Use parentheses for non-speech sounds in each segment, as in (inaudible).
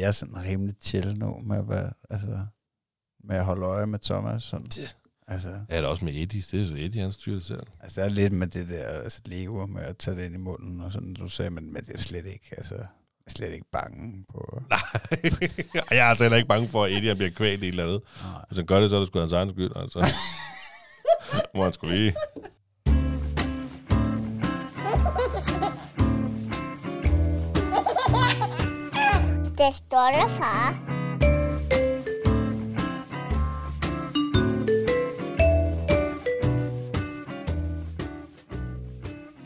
jeg er sådan rimelig chill nu med at, være, altså, med at holde øje med Thomas. Sådan. Det- Altså, Ja, det er også med Eddie. Det er så Eddie, han styrer det selv. altså, der er lidt med det der altså, Lego med at tage det ind i munden og sådan, du sagde, men, men det er slet ikke, altså, jeg er slet ikke bange på... (laughs) Nej, jeg er altså heller ikke bange for, at Eddie bliver kvalt i et eller andet. Nej. Hvis han gør det, så er det sgu hans egen skyld. Altså. (laughs) Må han sgu lige. Det står der, far.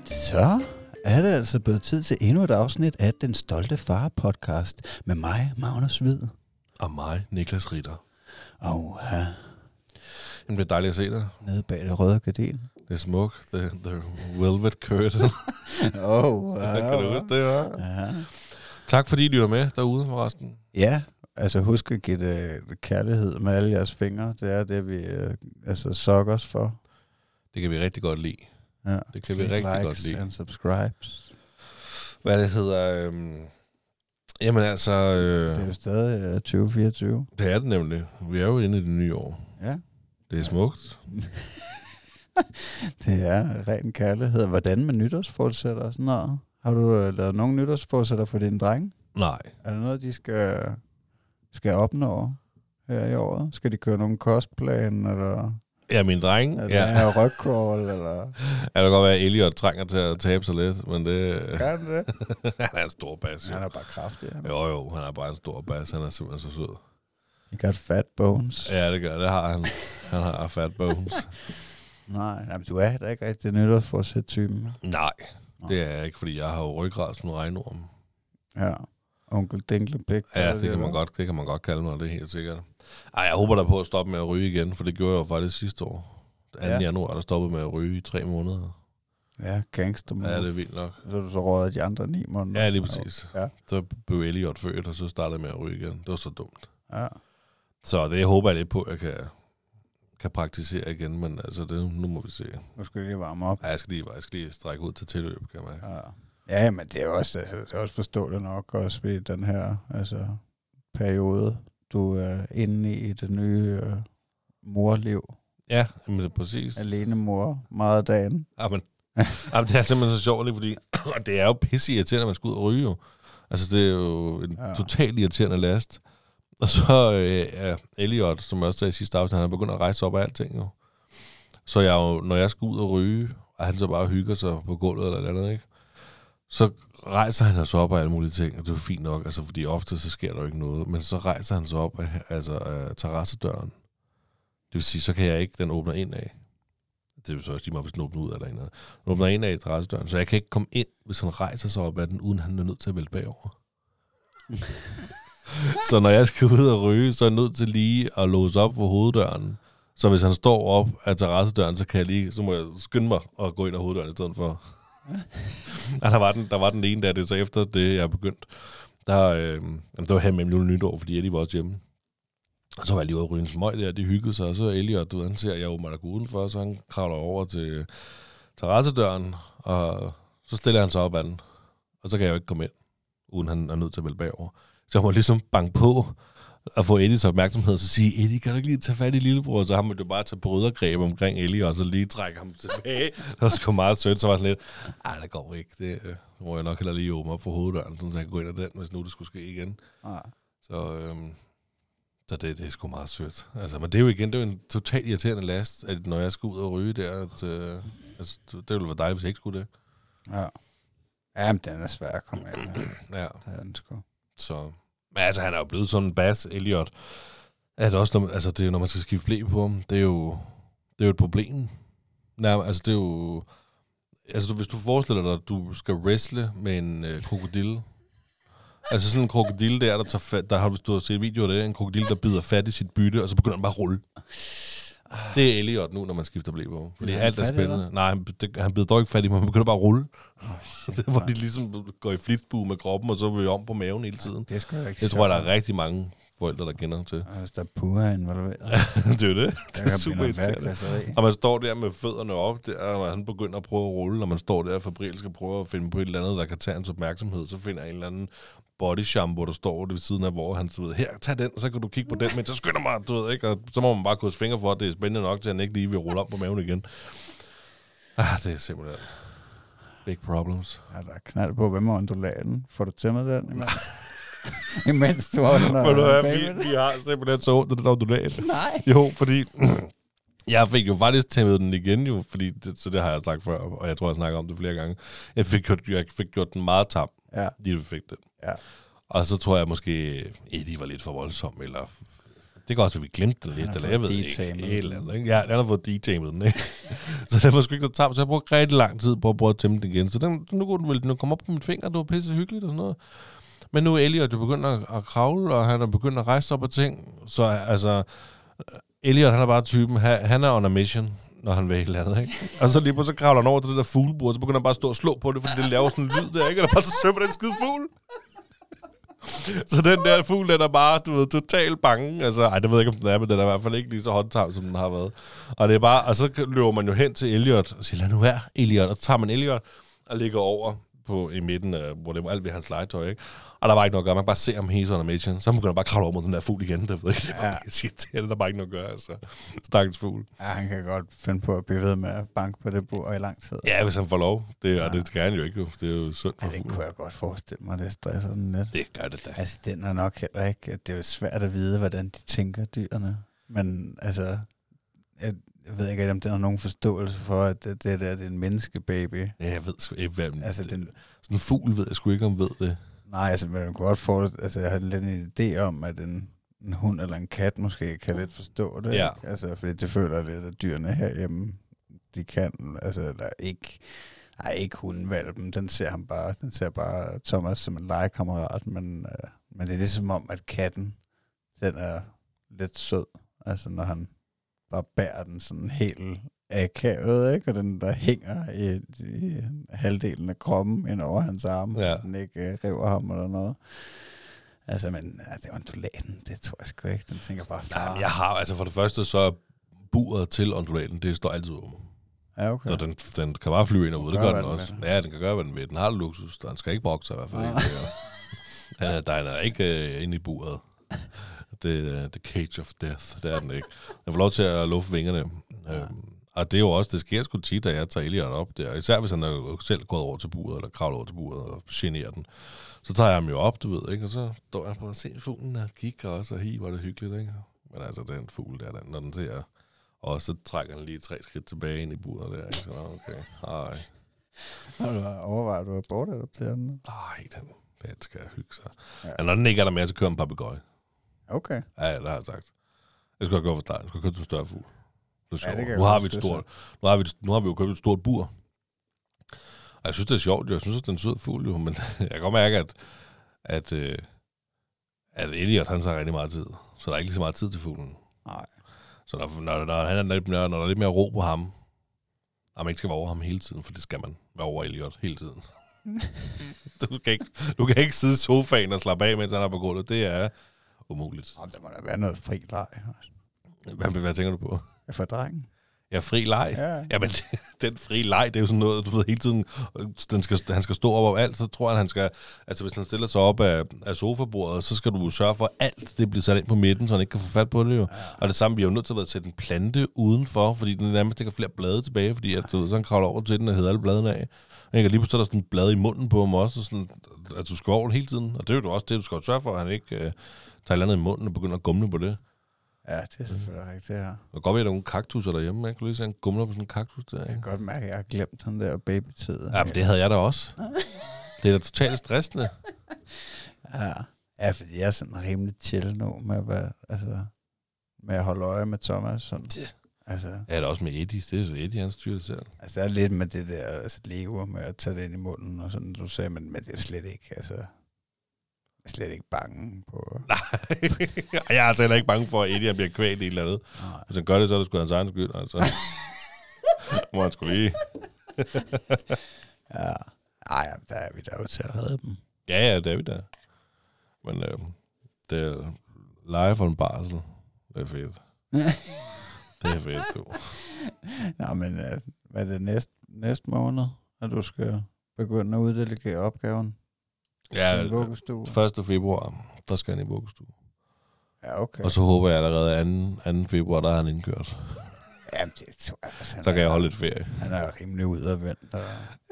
Så er det altså blevet tid til endnu et afsnit af Den Stolte Far podcast med mig, Magnus Hvid. Og mig, Niklas Ritter. Og her Det bliver dejligt at se dig. nede bag det røde gardin. Det er smukt. The, the velvet curtain. (laughs) Oh, (laughs) kan du huske det, hva'? Ja. Tak fordi I lytter med derude forresten. ja, altså husk at give det kærlighed med alle jeres fingre. Det er det, vi øh, altså, sokker os for. Det kan vi rigtig godt lide. Ja. Det kan vi rigtig likes godt lide. and subscribes. Hvad det hedder... Øhm, jamen altså... Øh, Det er jo stadig øh, 2024. det er det nemlig. Vi er jo inde i det nye år. Ja. Det er smukt. (laughs) Det er ren kærlighed. Hvordan med nytårsforsætter og sådan noget? Har du øh, lavet nogle nytårsforsætter for dine drenge? Nej. Er der noget, de skal, skal opnå her i året? Skal de køre nogle kostplan, eller Ja, min dreng. er det Ja. her rygcrawl, eller (laughs) Ja, det kan godt være, at Elliot trænger til at tabe sig lidt, men det... kan han det? (laughs) han er en stor bas, jo. Han er bare kraftig. Han. Jo, jo, han er bare en stor bas. Han er simpelthen så sød. He got fat bones. Ja, det gør det. har han. Han har fat bones. (laughs) Nej, jamen, du er heller ikke rigtig nytårsforsæt typen. Nej, det er jeg ikke, fordi jeg har jo ryggrad som en regnorm. Ja. Onkel Dinklepik. Ja, det kan, man godt, det kan man godt kalde mig, det er helt sikkert. Ej, jeg håber da på at stoppe med at ryge igen, for det gjorde jeg jo faktisk sidste år. 2. Ja. Ja. januar, der stoppede med at ryge i tre måneder. Ja, gangster Ja, det er vildt nok. Så du så rådet de andre ni måneder. Ja, lige præcis. Ja. Så blev Elliot født, og så startede jeg med at ryge igen. Det var så dumt. Ja. Så det håber jeg lidt på, at jeg kan, kan praktisere igen, men altså, det, nu må vi se. Nu skal vi lige varme op. Ja, jeg skal lige, jeg skal lige strække ud til tilløb, kan man. Ja. Ja, men det er også, altså, det er også forståeligt nok også ved den her altså, periode, du er inde i, det nye øh, morliv. Ja, men det er præcis. Alene mor, meget af dagen. Jamen, jamen, det er simpelthen så sjovt, fordi og (clears throat) det er jo pisse irriterende, at man skal ud og ryge jo. Altså, det er jo en Ja. ja. totalt irriterende last. Og så øh, er Elliot, som jeg også sagde i sidste afsnit, han er begyndt at rejse op af alting jo. Så jeg jo, når jeg skal ud og ryge, og han så bare hygger sig på gulvet eller eller andet, ikke? Så rejser han sig op af alle mulige ting, og det er fint nok, altså, fordi ofte så sker der jo ikke noget. Men så rejser han sig op af, altså, af terrassedøren. Det vil sige, så kan jeg ikke, den åbner ind af. Det vil så også lige meget, hvis den åbner ud af derinde. Den åbner ind af terrassedøren, så jeg kan ikke komme ind, hvis han rejser sig op af den, uden han er nødt til at vælge bagover. (laughs) (laughs) så når jeg skal ud og ryge, så er jeg nødt til lige at låse op for hoveddøren. Så hvis han står op af terrassedøren, så kan jeg lige, så må jeg skynde mig og gå ind ad hoveddøren i stedet for. (laughs) ja, der, var den, der var den ene der, det så efter det, jeg er begyndt. Der, øh, jamen, det var her med jul og nytår, fordi Eddie var også hjemme. Og så var jeg lige ude og ryge en smøg der, de hyggede sig, og så Elliot, du ved, han ser, at jeg åbenbart er gå udenfor, så han kravler over til terrassedøren, og så stiller han sig op ad den, og så kan jeg jo ikke komme ind, uden han er nødt til at vælge bagover. Så må ligesom banke på, og få Eddies opmærksomhed, og så sige, Eddie, kan du ikke lige tage fat i lillebror? Så han måtte jo bare tage brydergreb omkring Ellie, og så lige trække ham tilbage. (laughs) Det var sgu meget sødt, så var sådan lidt, ej, det går ikke. Det øh, må jeg nok heller lige åbne op for hoveddøren, så jeg kan gå ind ad den, hvis nu det skulle ske igen. Nej. Så, øhm, så det, det er sgu meget sødt. Altså, men det er jo igen, det er jo en totalt irriterende last, at når jeg skal ud og ryge der, at, øh, altså, det ville være dejligt, hvis jeg ikke skulle det. Ja. Jamen, den er svær at komme af med. (clears throat) Ja, Det er den sgu så... Men altså, han er jo blevet sådan en bass, Elliot. At også, når, altså, det er jo, når man skal skifte blæ på ham, det er jo, det er jo et problem. Nej, altså, det er jo... Altså, du, hvis du forestiller dig, at du skal wrestle med en øh, krokodille, Altså sådan en krokodille der, der tager fat, der har du, du set videoer af det, en krokodille, der bider fat i sit bytte, og så begynder den bare at rulle. Det er Elliot nu, når man skifter blæ på. Fordi han alt er spændende. Nej, han, det, han bider dog ikke fat i mig, han begynder bare at rulle. (laughs) det er, hvor de ligesom går i flitsbue med kroppen, og så vil vi om på maven hele tiden. Det er sgu ikke Det tror jeg, der er rigtig mange forældre, der kender til. Hvis der er puha involveret, (laughs) det er jo det. Det er super irriterende. Og man står der med fødderne op, der, og han begynder at prøve at rulle, og man står der, og Fabril skal prøve at finde på et eller andet, der kan tage hans opmærksomhed. Så finder en eller anden body shampoo, der står ved siden af, hvor han så ved, her, tag den, så kan du kigge på den, men så skynder mig, du ved, ikke? Og så må man bare krydse fingre for, at det er spændende nok til, han ikke lige vil rulle om på maven igen. Ah, det er simpelthen big problems. Ja, der er knald på, hvem må undulaten? Får du tæmmet den (laughs) (laughs) imens? du holder Men du er, vi, vi har simpelthen så ondt af den ondulat. Nej. Jo, fordi (clears throat) jeg fik jo faktisk tæmmet den igen jo, fordi det, så det har jeg sagt før, og jeg tror, jeg snakker om det flere gange. Jeg fik, gjort- jeg fik gjort den meget tam, Ja, lige vi fik den. ja. Og så tror jeg måske, Eddie var lidt for voldsom, eller det kan også være, vi glemte den lidt, eller jeg ved ikke. Et eller andet, ikke? Ja, den har fået detamet den, ikke? (laughs) så den var sgu ikke så tam, så jeg brugte rigtig lang tid på at prøve at tæmme den igen. Så den, nu kunne den vel nu komme op på min finger, det var pisse hyggeligt og sådan noget. Men nu er Elliot jo begyndt at, at kravle, og han er begyndt at rejse op og ting. Så altså, Elliot, han er bare typen, han, han er on a mission, når han vil et eller andet, ikke? Og så lige pludselig så kravler han over til det der fuglebord, og så begynder han bare at stå og slå på det, fordi det laver sådan en lyd der, ikke? Og der bare så sømmer den skide fugl. Så den der fugl, den er bare, du ved, totalt bange. Altså, ej, det ved jeg ikke, om den er, men den er i hvert fald ikke lige så håndtam, som den har været. Og det er bare, og så løber man jo hen til Elliot og siger, lad nu være, Elliot. Og så tager man Elliot og ligger over på, i midten, af, hvor det var alt ved hans legetøj, ikke? Og der var ikke noget at gøre. Man kan bare se ham hele sådan mission. Så begynder han bare kravle over mod den der fugl igen. Det, ved ikke. det er bare Ja. ja. irriterende. Der er bare ikke noget at gøre, altså. Stakkels fugl. ja, han kan godt finde på at blive ved med at banke på det bord i lang tid. Ja, hvis han får lov. Det, Ja. og det skal han jo ikke, jo. Det er jo synd for Ja, det fuglen. kunne jeg godt forestille mig, det stresser den lidt. Det gør det da. Altså, den er nok heller ikke... Det er jo svært at vide, hvordan de tænker, dyrene. Men altså, jeg, jeg ved ikke, om den har nogen forståelse for, at det, det der det er en menneskebaby. Ja, jeg ved sgu ikke, hvad... Altså, det, den, Sådan en fugl ved jeg sgu ikke, om ved det. Nej, altså, men man kunne godt få Altså, jeg har lidt en idé om, at en, en hund eller en kat måske kan lidt forstå det. Ja. Ikke? Altså, fordi det føler lidt, at dyrene herhjemme, de kan. Altså, der er ikke... Nej, ikke hundevalpen. Den ser ham bare, den ser bare Thomas som en legekammerat, men, øh, men det er ligesom om, at katten, den er lidt sød. Altså, når han bare bærer den sådan helt akavet, ikke? Og den der hænger i, i halvdelen af kroppen ind over hans arm, Ja. ja. den ikke øh, river ham eller noget. Altså, men ja, det var undulaten, det tror jeg sgu ikke. Den tænker bare, far. Jeg har, altså for det første, så er buret til ondulaten, det står altid åben. Ja, okay. Så den, den kan bare flyve ind og ud, det gør den den også. vil. Ja, den kan gøre, hvad den vil. Den har luksus, den skal ikke brokke sig i hvert fald. Ah. Ikke. (laughs) Den er, der er ikke uh, inde i buret. Det er uh, the cage of death, det er den ikke. Den får lov til at lufte vingerne. Ja. Øhm, og det er jo også, det sker sgu tit, da jeg tager Elliot op der. Især hvis han er selv gået over til buret, eller kravlet over til buret og generer den. Så tager jeg ham jo op, du ved, ikke? Og så står jeg på at se fuglen og kigger også, og hi, hvor er det hyggeligt, ikke? Men altså, den fugl der, den, når den ser... Og så trækker den lige tre skridt tilbage ind i buret der, ikke? Så okay, hej. Har du overvejet, at du har bortadopteret den? Nej, den, den skal hygge sig. Ja. Ja. Når den ikke er der mere, så kører en papegøje. Okay. Ja, det har jeg sagt. Jeg skal gå for start. Jeg skal købe en større fugl. Det er Ja, sjovt. det kan jeg nu, har vi et stort, nu, har vi, nu har vi jo købt et stort bur. Og jeg synes, det er sjovt. jo. Jeg synes, det er en sød fugl, jo. (laughs) Men jeg kan godt mærke, at, at, øh, at Elliot, han tager rigtig meget tid. Så der er ikke lige så meget tid til fuglen. Nej. Så når, når, når, han er lidt mere, når der er lidt mere ro på ham, og man ikke skal være over ham hele tiden, for det skal man være over Elliot hele tiden. (laughs) du, kan ikke, du kan ikke sidde i sofaen og slappe af, mens han er på gulvet. Det er umuligt. Og der må da være noget fri leg. Hvad, hvad tænker du på? For drengen. Ja, fri leg. Ja. Jamen, (laughs) den fri leg, det er jo sådan noget, du ved, hele tiden, den skal, han skal stå op over alt, så tror jeg, han skal, altså hvis han stiller sig op af, af sofabordet, så skal du sørge for, at alt det bliver sat ind på midten, så han ikke kan få fat på det jo. Ja. Og det samme, vi er jo nødt til at sætte en plante udenfor, fordi den nærmest ikke har flere blade tilbage, fordi at, ved, så han kravler over til den og hedder alle bladene af. Ikke? Og lige pludselig er der sådan et blad i munden på ham også, og sådan, at du skal over hele tiden. Og det er jo også det, du skal sørge for, at han ikke øh, tager et andet i munden og begynder at gumle på det. Ja, det er selvfølgelig rigtigt, det her. Det kan godt at der er nogle kaktusser derhjemme, ikke? Du lige se, han gumler på sådan en kaktus der, Jeg ikke? kan godt mærke, at jeg har glemt den der babytid. Ja, men det havde jeg da også. (laughs) Det er da totalt stressende. Ja. ja, fordi jeg er sådan rimelig chill nu med at, være, altså, med at holde øje med Thomas. Sådan. Det- Altså, Ja, det er også med Eddie. Det er så Eddie, han styrer det selv. altså, der er lidt med det der altså, lever med at tage det ind i munden og sådan, du sagde, men, men det er slet ikke, altså, jeg slet ikke bange på... Nej, (laughs) jeg er altså heller ikke bange for, at Eddie bliver kvalt i et eller andet. Nej. Hvis han gør det, så er det sgu hans egen skyld, altså. (laughs) Må han sgu lige. Ja. Ej, der er vi der jo til at redde dem. Ja, ja, det er vi der. Men øh, det er Live on barsel. Det er fedt. (laughs) det er fedt, du. Nå, men øh, hvad er det næste, næste måned, at du skal begynde at uddelegere opgaven Ja, til en vuggestue? 1. februar, der skal han i vuggestue. Ja, okay. Og så håber jeg allerede 2. 2. februar, der er han indkørt. Jamen, det tror jeg, altså, Så kan er- jeg holde lidt ferie. Han er rimelig udadvendt. Og...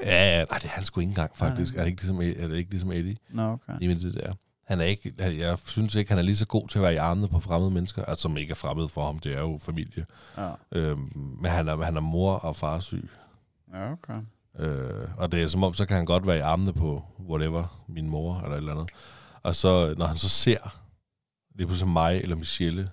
Ja, ja, nej, det er han sgu ikke engang, faktisk. Nej. Er det ikke ligesom, er det ikke ligesom Eddie? Nå, okay. Lige med det der. Han er ikke, jeg synes ikke, han er lige så god til at være i armene på fremmede mennesker, altså som ikke er fremmede for ham, det er jo familie. Ja, Øhm, men han er, han er mor og far syg. ja okay. Øh, og det er som om, så kan han godt være i armene på whatever, min mor eller et eller andet. Og så, når han så ser lige pludselig mig eller Michelle,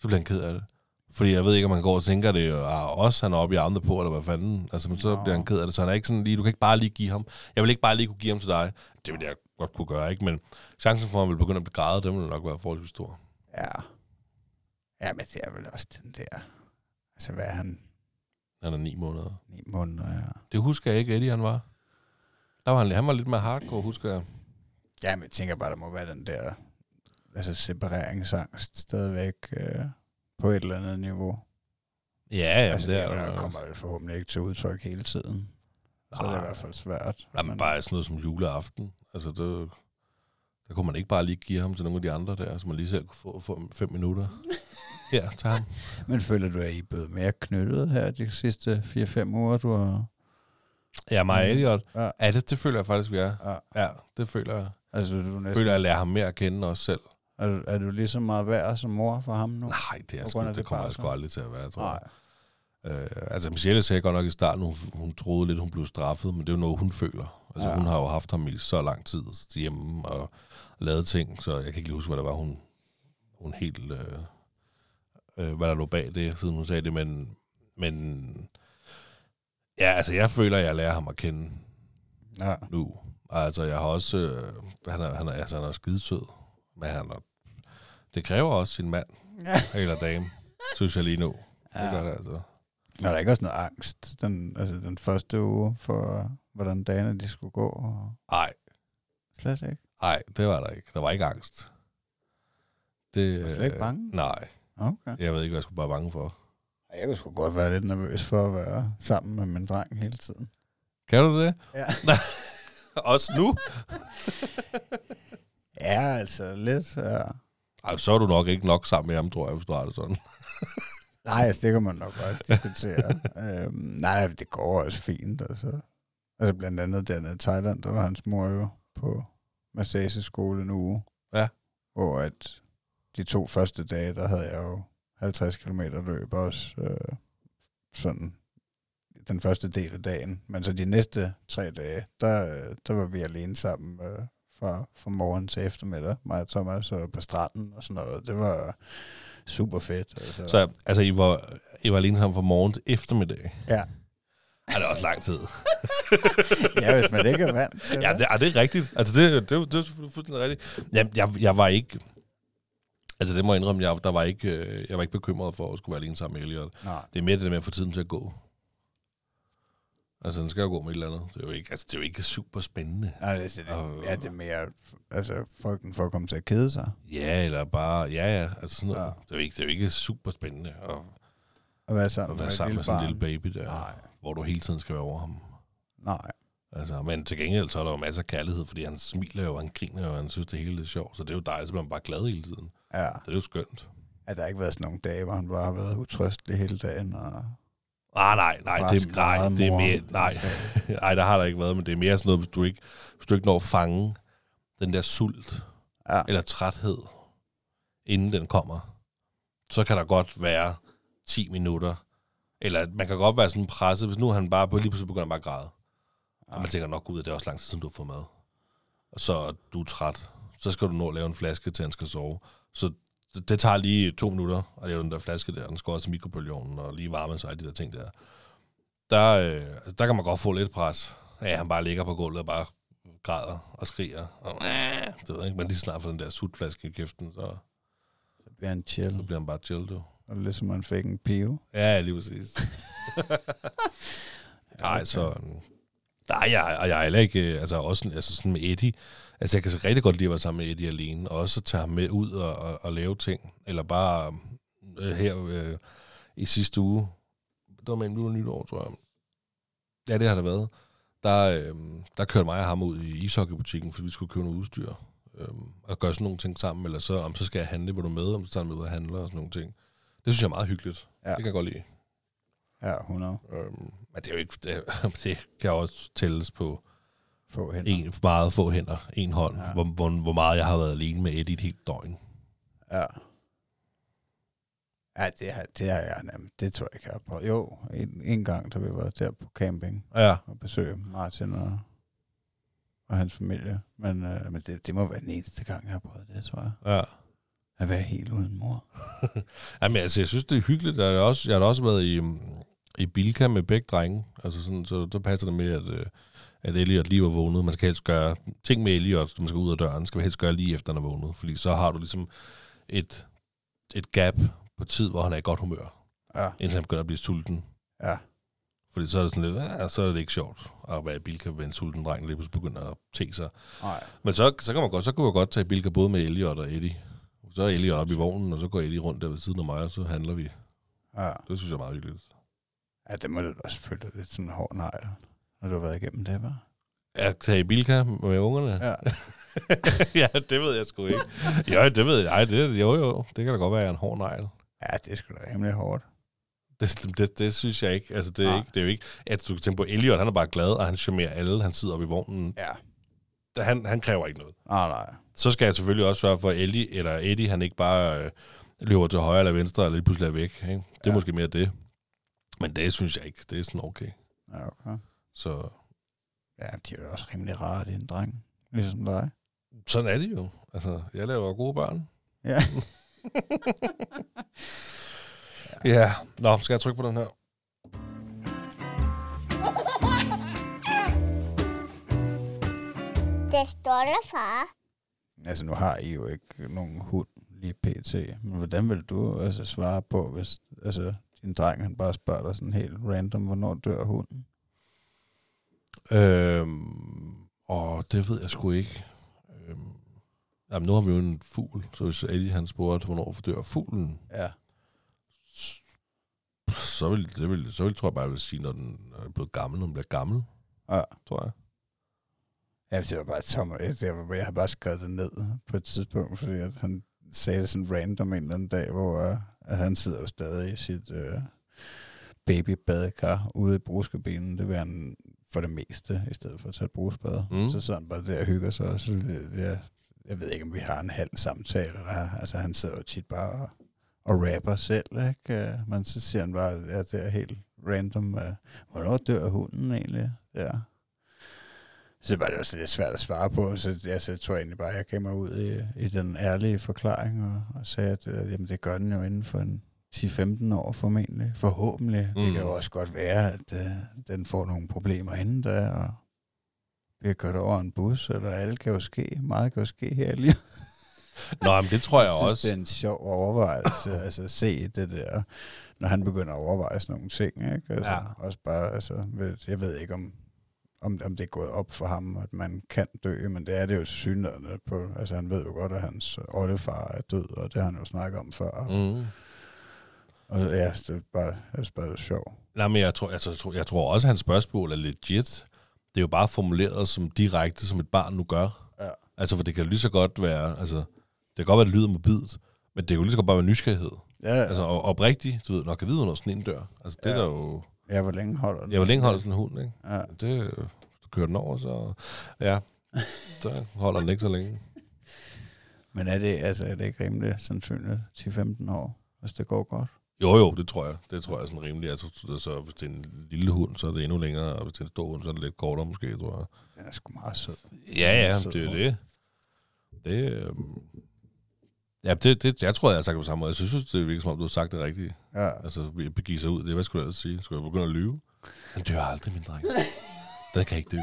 så bliver han ked af det. Fordi jeg ved ikke, om han går og tænker, det er os, han er oppe i armene på, eller hvad fanden. Altså, men så Nå. bliver han ked af det. Så han er ikke sådan lige, du kan ikke bare lige give ham. Jeg vil ikke bare lige kunne give ham til dig. Det vil jeg godt kunne gøre, ikke? Men chancen for, at han vil begynde at blive grædet, den vil nok være forholdsvis stor. Ja. Ja, men det er vel også den der... Altså, hvad er han? Han er ni måneder. Ni måneder, ja. Det husker jeg ikke, Eddie han var. Der var han, han var lidt mere hardcore, husker jeg. Ja, men jeg tænker bare, der må være den der... Altså, separeringsangst stadigvæk øh, på et eller andet niveau. Ja, ja, altså, det er er, der. kommer vel forhåbentlig ikke til udtryk hele tiden. Så er det i Nej. hvert fald svært. Jamen, bare sådan noget som juleaften. Altså, det, der kunne man ikke bare lige give ham til nogle af de andre der, så man lige selv kunne få, få fem minutter. Ja, til ham. Men føler du, at I er blevet mere knyttet her de sidste 4-5 uger, du har... Ja, mig og Elliot. Ja, Ja, det, det føler jeg faktisk, vi er. ja. Ja, det føler jeg. Altså, du Jeg næsten, føler, at jeg lærer ham mere at kende også selv. er, du, er du lige så meget værd som mor for ham nu? Nej, det, er sgu, det, det kommer jeg sgu aldrig til at være, tror jeg. Nej. Øh, altså, Michelle sagde godt nok i starten, hun, hun troede lidt, hun blev straffet, men det er jo noget, hun føler. Altså, ja. hun har jo haft ham i så lang tid hjemme og lavet ting, så jeg kan ikke lige huske, hvad der var, hun, hun helt... Øh, øh, hvad der lå bag det, siden hun sagde det, men, men ja, altså, jeg føler, at jeg lærer ham at kende Ja. nu. Altså, jeg har også... Øh, han, er, han, er, altså, han er skidesød, men han er, det kræver også sin mand ja. eller dame, synes jeg lige nu. Ja. Det gør det altså. Er der ikke også noget angst den, altså den første uge for, hvordan dagene de skulle gå? Og Ej, slet ikke. Nej, det var der ikke. Der var ikke angst. Det, Var du slet ikke øh, bange? Nej, Okay. jeg ved ikke, hvad jeg skulle bare bange for. Jeg kunne sgu godt være lidt nervøs for at være sammen med min dreng hele tiden. Kan du det? Ja. (laughs) Også nu? (laughs) Ja, altså lidt. Ja. Ej, så er du nok ikke nok sammen med ham, tror jeg, hvis du har det sådan. (laughs) Nej, altså, det kan man nok godt diskutere. øhm, nej, det går også fint. Altså. altså blandt andet dernede i Thailand, der var hans mor jo på massageskole en uge. Ja. Hvor at de to første dage, der havde jeg jo 50 km løb også. Øh, sådan den første del af dagen. Men så de næste tre dage, der, øh, der var vi alene sammen øh, fra, fra morgen til eftermiddag. Mig og Thomas og på stranden og sådan noget. Det var super fedt. Altså. Så altså, I var, I var alene sammen fra morgen til eftermiddag. Ja. Ej, det er også lang tid. (laughs) ja, hvis man ikke er vant Ja, det, er det er rigtigt. Altså, det, det, det er selvfølgelig fuldstændig rigtigt. Jeg, jeg, jeg var ikke... Altså, det må jeg indrømme, jeg, der var ikke, øh, jeg var ikke bekymret for at skulle være alene sammen med Elliot. Nej. Det er mere det der med at få tiden til at gå. Altså, den skal jo gå med et eller andet. Det er jo ikke, altså, det er jo ikke super spændende. Nej, det, det, Og- ja, det er mere altså, frygten for at komme til at kede sig. Ja, eller bare... Ja, ja. Altså sådan noget. Ja. Det, er jo ikke, det er jo ikke super spændende at, At være sammen, at være med, sammen med sådan en lille baby der. Nej. Hvor du hele tiden skal være over ham. Nej. Altså, men til gengæld så er der jo masser af kærlighed, fordi han smiler jo, han griner jo, og han synes, det hele er sjovt. Så det er jo dejligt, så bliver man bare glad hele tiden. Ja. Så det er jo skønt. At der ikke været sådan nogle dage, hvor han bare har været utrøstelig hele dagen. Og Ah, nej, nej, bare det, nej, det er mere, nej, (laughs) nej, der har der ikke været, men det er mere sådan noget, hvis du ikke, hvis du ikke når at fange den der sult Ja. eller træthed, inden den kommer, så kan der godt være 10 minutter, eller man kan godt være sådan presset, hvis nu han bare på lige pludselig begynder bare at græde, og man tænker nok, gud, det er også lang tid siden, du har fået mad, og så du er træt, så skal du nå at lave en flaske til, han skal sove, så det- det tager lige to minutter at lave den der flaske der, den skal også i mikrobølgeovnen og lige varme sig og de der ting der. Der, øh, der kan man godt få lidt pres. Ja, han bare ligger på gulvet og bare græder og skriger. Og, øh, det ved jeg ikke, men lige snart får den der sutflaske i kæften, så, Så bliver han chill. så bliver han bare chill, du. Og ligesom han fik en pive. Ja, lige præcis. (laughs) Nej, okay. så... Nej, jeg, og jeg er heller ikke, øh, altså også altså sådan med Eddie. Altså jeg kan så rigtig godt lide at være sammen med Eddie alene, og også tage ham med ud og, og, og lave ting. Eller bare øh, her øh, i sidste uge, det var mellem jul og nytår, tror jeg. Ja, det har det været. Der, øh, der kørte mig og ham ud i ishockeybutikken, fordi vi skulle købe noget udstyr. Øh, og gøre sådan nogle ting sammen, eller så, om så skal jeg handle, hvor du med, om så tager med ud og handle og sådan nogle ting. Det synes jeg er meget hyggeligt. Ja. Det kan jeg godt lide. Ja, 100. Øhm, men det er jo ikke, det, (laughs) det kan også tælles på Få hænder. en, meget få hænder, en hånd, Ja. hvor, hvor, hvor meget jeg har været alene med Eddie et helt døgn. Ja. Ja, det har, det har jeg nemt. Det tror jeg ikke, jeg har prøvet. Jo, en, en gang, da vi var der på camping Ja. og besøge Martin og, og hans familie. Men, øh, men det, det må være den eneste gang, jeg har prøvet det, tror jeg. Ja. At være helt uden mor. (laughs) Jamen, altså, jeg synes, det er hyggeligt. Jeg har, også, jeg har også været i, i Bilka med begge drenge. Altså sådan, så der passer det med, at, øh, at Elliot lige var vågnet. Man skal helst gøre ting med Elliot, når man skal ud af døren, skal vi helst gøre lige efter, han er vågnet. Fordi så har du ligesom et, et gap på tid, hvor han er i godt humør, Ja, indtil han begynder at blive sulten. ja. Fordi så er det sådan lidt, ja, så er det ikke sjovt at være i Bilka med en sulten dreng, lige pludselig begynder at te sig. Nej. Men så, så kan man godt, så kunne jeg godt tage Bilka både med Elliot og Eddie. Så er Elliot oppe i vognen, og så går Eddie rundt der ved siden af mig, og så handler vi. Ja. Det synes jeg er meget hyggeligt. Ja, det må da også føle dig lidt sådan en hård negl, når du har været igennem det, var. At tage i Bilka med ungerne? Ja. (laughs) ja, det ved jeg sgu ikke. Jo, det ved jeg. Ej, det, jo, jo. Det kan da godt være, at jeg er en hård negl. ja, det er sgu da rimelig hårdt. Det, det, det, synes jeg ikke. Altså, det er, Nej. ikke, det er jo ikke... At du kan tænke på, Elliot, han er bare glad, og han charmerer alle. Han sidder oppe i vognen. Ja. Han, han kræver ikke noget. Nej, nej. Så skal jeg selvfølgelig også sørge for, at Ellie eller Eddie, han ikke bare øh, løber til højre eller venstre, eller lige pludselig er væk. Ikke? Det er Ja. ja. måske mere det. Men det synes jeg ikke. Det er sådan okay. Ja, okay. Så Ja, de er jo også rimelig rare, det er en dreng. Ligesom dig. sådan er det jo. Altså, jeg laver gode børn. Ja. (laughs) Ja. Nå, skal jeg trykke på den her? Det står der, far. Altså, nu har I jo ikke nogen hund lige pt. Men hvordan vil du altså svare på, hvis altså, din dreng han bare spørger dig sådan helt random, hvornår dør hunden? Øhm, og det ved jeg sgu ikke. Øhm, jamen, nu har vi jo en fugl, så hvis Eddie han spurgte, hvornår dør fuglen, Ja. så vil, det vil, så vil, tror jeg bare, jeg vil sige, når den er blevet gammel, når den bliver gammel, Ja. tror jeg. Ja, det var bare tom. Jeg, jeg, jeg har bare skrevet det ned på et tidspunkt, fordi at han sagde det sådan random en eller anden dag, hvor uh, at han sidder jo stadig i sit uh, babybadekar ude i brugskabinen. Det vil han for det meste, i stedet for at tage et brugsbad. Mm. Så han bare der og hygger sig. Og så, det, jeg, jeg ved ikke, om vi har en halv samtale. Eller, altså, han sidder jo tit bare og, og rapper selv, ikke? Uh, men så siger han bare, at det er helt random. Uh, hvornår dør hunden egentlig? Ja. Så var det også lidt svært at svare på, så jeg, så tror jeg egentlig bare, at jeg gav mig ud i, i den ærlige forklaring, og, og sagde, at øh, jamen, det gør den jo inden for en 10-15 år formentlig. Forhåbentlig. Mm. Det Mm. kan jo også godt være, at øh, den får nogle problemer inden da, og bliver kørt over en bus, eller alt kan jo ske. Meget kan jo ske her i livet. (laughs) Nå, men det tror jeg, synes, også. det er en sjov overvejelse, altså at se det der, når han begynder at overveje sådan nogle ting, ikke? Altså, Ja. Også bare, altså, jeg ved ikke om, om, om det er gået op for ham, at man kan dø, men det er det jo synligheden på, altså han ved jo godt, at hans oldefar er død, og det har han jo snakket om før. Mm. Og ja, det er bare, det er bare sjovt. Nej, men jeg tror, jeg, tror, jeg tror også, at hans spørgsmål er legit. Det er jo bare formuleret som direkte, som et barn nu gør. Ja. Altså, for det kan lige så godt være, altså, det kan godt være, det lyder mobilt, men det kan jo lige så godt bare være nysgerrighed. Ja, ja. Altså, og oprigtigt, du ved, nok kan vide, hvornår sådan en dør. Altså, det Ja. er der jo... ja hvor længe holder den? Jeg vil længe holde sådan en hund, ikke? Ja. Det, hvis du kører den over, så... Ja, så holder den ikke så længe. Men er det, altså, er det ikke rimelig sandsynligt 10-15 år, hvis det går godt? Jo, jo, det tror jeg. Det tror jeg er sådan rimeligt. Altså, så hvis det er en lille hund, så er det endnu længere, og hvis det er en stor hund, så er det lidt kortere måske, tror jeg. Den er sgu meget sød. Ja, ja, Sød det er det. Det, øhm, ja, det, det, jeg tror, jeg har sagt det på samme måde. Jeg synes, det virker som om, du har sagt det rigtigt. Ja. Altså, vi begive sig ud. Det, hvad skulle jeg ellers sige? Skulle jeg begynde at lyve? Han dør aldrig, min dreng. (laughs) Den kan ikke dø.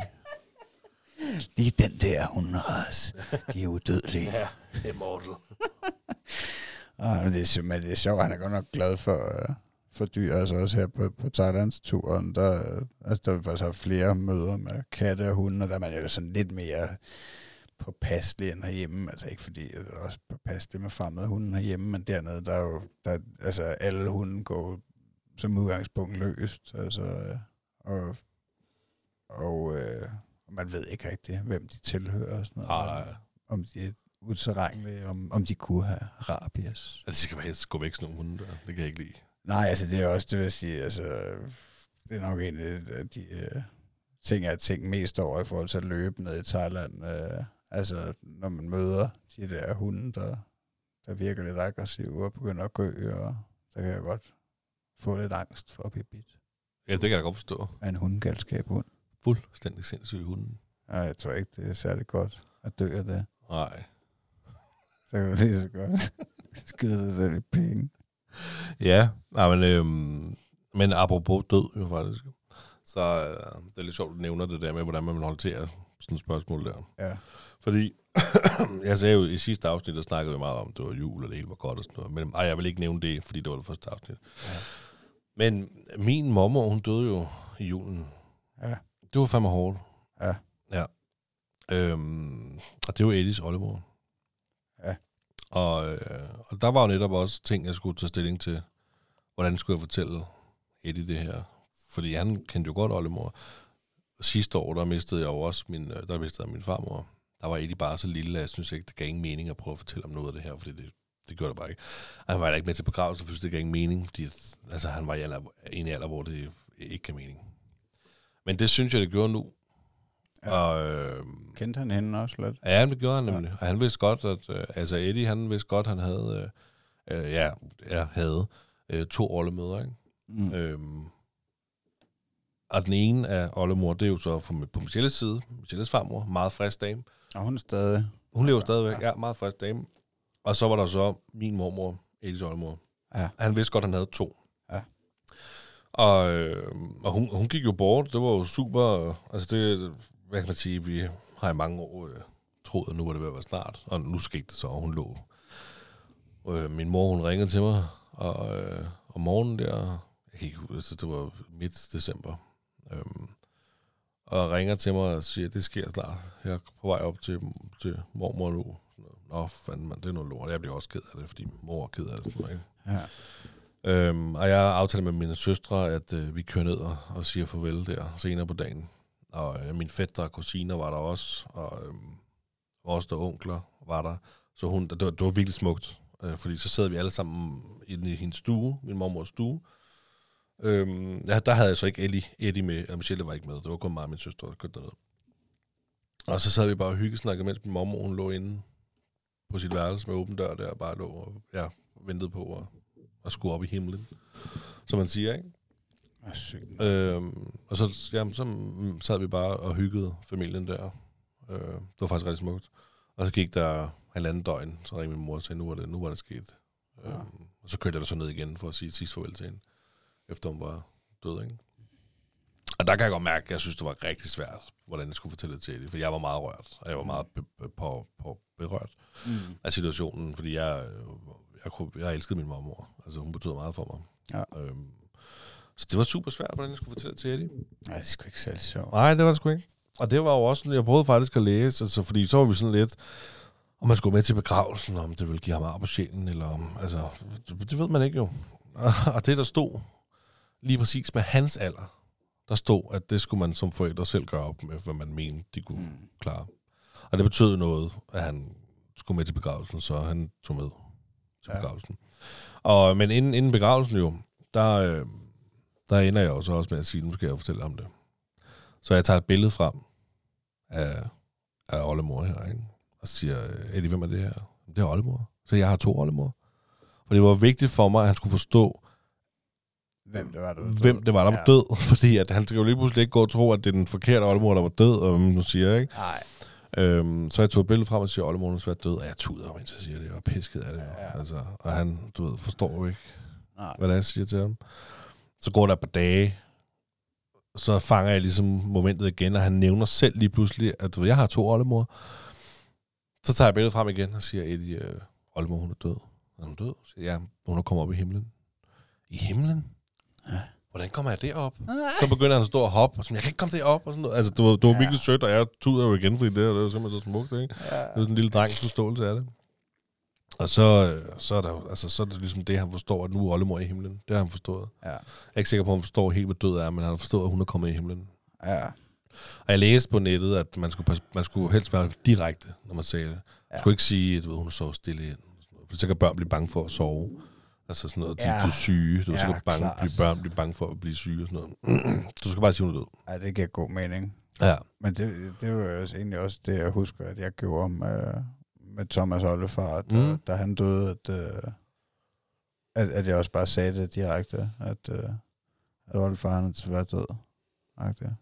Lige den der hunderas, de er udødelige. Ja, immortal. Ah, (laughs) men det, er, men det er sjovt, han er godt nok glad for, uh, for dyr. Altså også her på, på Thailands turen, der, altså der har vi faktisk haft flere møder med katte og hunde, og der er man jo sådan lidt mere påpasselig herhjemme. Altså ikke fordi, det er også påpasselig med fremmede hunde herhjemme, men dernede, der er jo, der, altså alle hunde går som udgangspunkt løst. Altså, øh, og, og øh, man ved ikke rigtigt, hvem de tilhører og sådan noget. Nej, nej. Om de er uterrenlige, om, om de kunne have rabies. Altså, de skal bare helst gå væk sådan nogle hunde der. Det kan jeg ikke lide. Nej, altså det er også, det vil jeg sige, altså, det er nok en af de uh, ting, jeg har tænkt mest over i forhold til at løbe ned i Thailand. Uh, altså, når man møder de der hunde, der, der virker lidt aggressive og begynder at gø, og så kan jeg godt få lidt angst for at blive bidt Ja, det kan jeg godt forstå. af en hundegalskab hund. Fuldstændig sindssyg hunden. Ja, jeg tror ikke, det er særlig godt at dø af det. Nej. (laughs) Så kan man lige så godt (laughs) skide sig selv i penge. Ja, nej, men, øhm, men apropos død jo faktisk. Så øh, det er lidt sjovt, at du nævner det der med, hvordan man vil håndtere sådan et spørgsmål der. Ja. Fordi, (coughs) jeg sagde jo i sidste afsnit, der snakkede vi meget om, at det var jul, og det hele var godt og sådan noget. Men ej, jeg vil ikke nævne det, fordi det var det første afsnit. Ja. Men min mormor, hun døde jo i julen. Ja. Det var fandme hårdt. Ja. Ja. Øhm, og det var Eddies oldemor. Ja. Og, øh, og der var jo netop også ting, jeg skulle tage stilling til. Hvordan skulle jeg fortælle Eddie det her? Fordi han kendte jo godt oldemor. Sidste år, der mistede jeg jo også min, øh, der mistede jeg min farmor. Der var Eddie bare så lille, at jeg synes ikke, det gav ingen mening at prøve at fortælle om noget af det her, fordi det, det gjorde det bare ikke. Og han var heller ikke med til begravelse, for det gav ingen mening, fordi altså, han var i, alder, en alder, hvor det ikke gav mening. Men det synes jeg, det gjorde nu. Ja. Og, øh, Kendte han hende også lidt? Ja, det gjorde han nemlig. Og han vidste godt, at... Øh, altså Eddie, han vidste godt, han havde... Øh, øh, ja, ja, havde øh, to rollemøder, ikke? Mm. Øhm, og den ene af oldemor, det er jo så fra, på Michelles side, Michelles farmor, meget frisk dame. Og hun er stadig... Hun lever stadigvæk, ja. ja, meget frisk dame. Og så var der så min mormor, Eddies oldemor. Ja. Han vidste godt, at han havde to. Ja. Og, øh, og hun, hun gik jo bort. Det var jo super. Altså det, hvad kan man sige, vi har i mange år øh, troet, at nu var det ved at være snart. Og nu skete det så, og hun lå. Øh, min mor, hun ringede til mig, og øh, om morgenen der, jeg kan ikke huske, altså, det var midt december, øhm, og ringer til mig og siger, det sker snart. Jeg er på vej op til, til mormor nu. Nå, fanden man, det er noget lort. Jeg bliver også ked af det, fordi mor er ked af det. Sådan ikke? Ja. Øhm, og jeg har aftalt med mine søstre, at øh, vi kører ned og, og siger farvel der senere på dagen. Og øh, min fætter og kusiner var der også, og øh, vores der onkler var der. Så hun, det, var, det var virkelig smukt, øh, fordi så sad vi alle sammen inde i hendes stue, min mormors stue. Øhm, ja, der havde jeg så ikke Ellie, Eddie med, og Michelle var ikke med. Det var kun mig og min søster, der kørte derned. Og så sad vi bare og hyggesnakkede, mens min mormor hun lå inde på sit værelse med åben dør der, og bare lå og ja, ventede på at, at skulle op i himlen, som man siger, ikke? Ah. Øhm, og så, jamen, så sad vi bare og hyggede familien der. Øh, det var faktisk rigtig smukt. Og så gik der halvanden døgn, så ringede min mor og sagde, nu var det, nu var det sket. Ja. Øhm, og så kørte jeg der så ned igen for at sige sidst farvel til hende, efter hun var død, ikke? Og der kan jeg godt mærke, at jeg synes, det var rigtig svært, hvordan jeg skulle fortælle det til Eddie, for jeg var meget rørt, og jeg var meget be- på, på berørt Mm. af situationen, fordi jeg, jeg, kunne, jeg elskede min mormor. Altså, hun betød meget for mig. Ja. Øhm, så det var super svært, hvordan jeg skulle fortælle det til Eddie. Nej, det sgu ikke særlig sjovt. Nej, det var det sgu ikke. Og det var jo også jeg prøvede faktisk at læse, altså, fordi så var vi sådan lidt, om man skulle med til begravelsen, om det ville give ham ar på sjælen, eller om, altså, det, det ved man ikke jo. (laughs) Og det, der stod lige præcis med hans alder, der stod, at det skulle man som forældre selv gøre op med, hvad man mente, de kunne mm. Klare. Og det betød noget, at han skulle med til begravelsen, så han tog med til Ja. begravelsen. Og, men inden, inden begravelsen jo, der, øh, der ender jeg jo så også med at sige, nu skal jeg fortælle om det. Så jeg tager et billede frem af, af oldemor her, ikke? og siger, Eddie, hvem er det her? Det er oldemor. Så jeg har to oldemor. For det var vigtigt for mig, at han skulle forstå, Hvem det var, der var hvem død. det var, der var død. (laughs) Fordi at han skal jo lige pludselig ikke gå og tro, at det er den forkerte oldemor, der var død, og nu siger jeg, ikke? Nej. Øhm, så jeg tog et billede frem og siger, at oldemor er svært død, og jeg tuder, mens jeg siger det, var pisket af det. Ja, Ja, ja. Altså, og han, du ved, forstår jo ikke, Nej. hvad det er, jeg siger til ham. Så går der et par dage, så fanger jeg ligesom momentet igen, og han nævner selv lige pludselig, at du ved, jeg har to oldemor. Så tager jeg billedet frem igen og siger, Eddie, øh, oldemor, hun er død. Er hun død? Så siger ja, hun er kommet op i himlen. I himlen? Hvordan kommer jeg derop? Så begynder han at stå og hoppe, og sådan, jeg kan ikke komme derop, og sådan noget. Altså, var, det var ja. virkelig sødt, og jeg tuder jo igen, fordi det, det var simpelthen så smukt, ikke? Ja. Det var sådan en lille drengs forståelse af det. Og så, øh, så, er der, altså, så er det ligesom det, han forstår, at nu er oldemor i himlen. Det har han forstået. Ja. Jeg er ikke sikker på, at han forstår helt, hvad død er, men han har forstået, at hun er kommet i himlen. Ja. Og jeg læste på nettet, at man skulle, man skulle helst være direkte, når man sagde det. Man Ja. skulle ikke sige, at du ved, hun sover stille ind. For så kan børn blive bange for at sove. Altså sådan noget, de Ja. bliver syge. Du ja, kan bange, klart. blive børn blive bange for at blive syge og sådan noget. (clears throat) du skal bare sige, hun er død. ja, det giver god mening. Ja. Men det, det var jo også egentlig også det, jeg husker, at jeg gjorde med, med Thomas Ollefar, da, Mm. da han døde, at, øh, at, at jeg også bare sagde det direkte, at, øh, at Ollefar han er desværre død.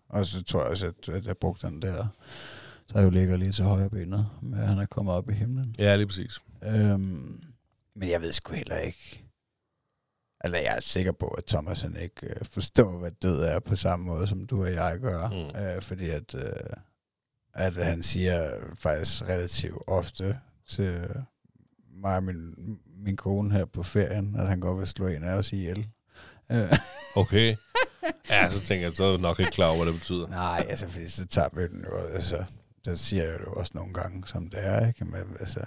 Og så tror jeg også, at, at jeg brugte den der, der jo ligger lige til højre benet, at han er kommet op i himlen. Ja, lige præcis. Øhm, men jeg ved sgu heller ikke. Altså, jeg er sikker på, at Thomas han ikke øh, forstår, hvad død er på samme måde, som du og jeg gør. Mm. Øh, fordi at, øh, at han siger faktisk relativt ofte til mig og min, min kone her på ferien, at han godt vil slå en af os ihjel. Øh, Okay. (laughs) ja, så tænker jeg, så er du nok ikke klar over, hvad det betyder. nej, altså, fordi så tager vi den jo, altså, der siger jeg jo også nogle gange, som det er, ikke? Men, altså,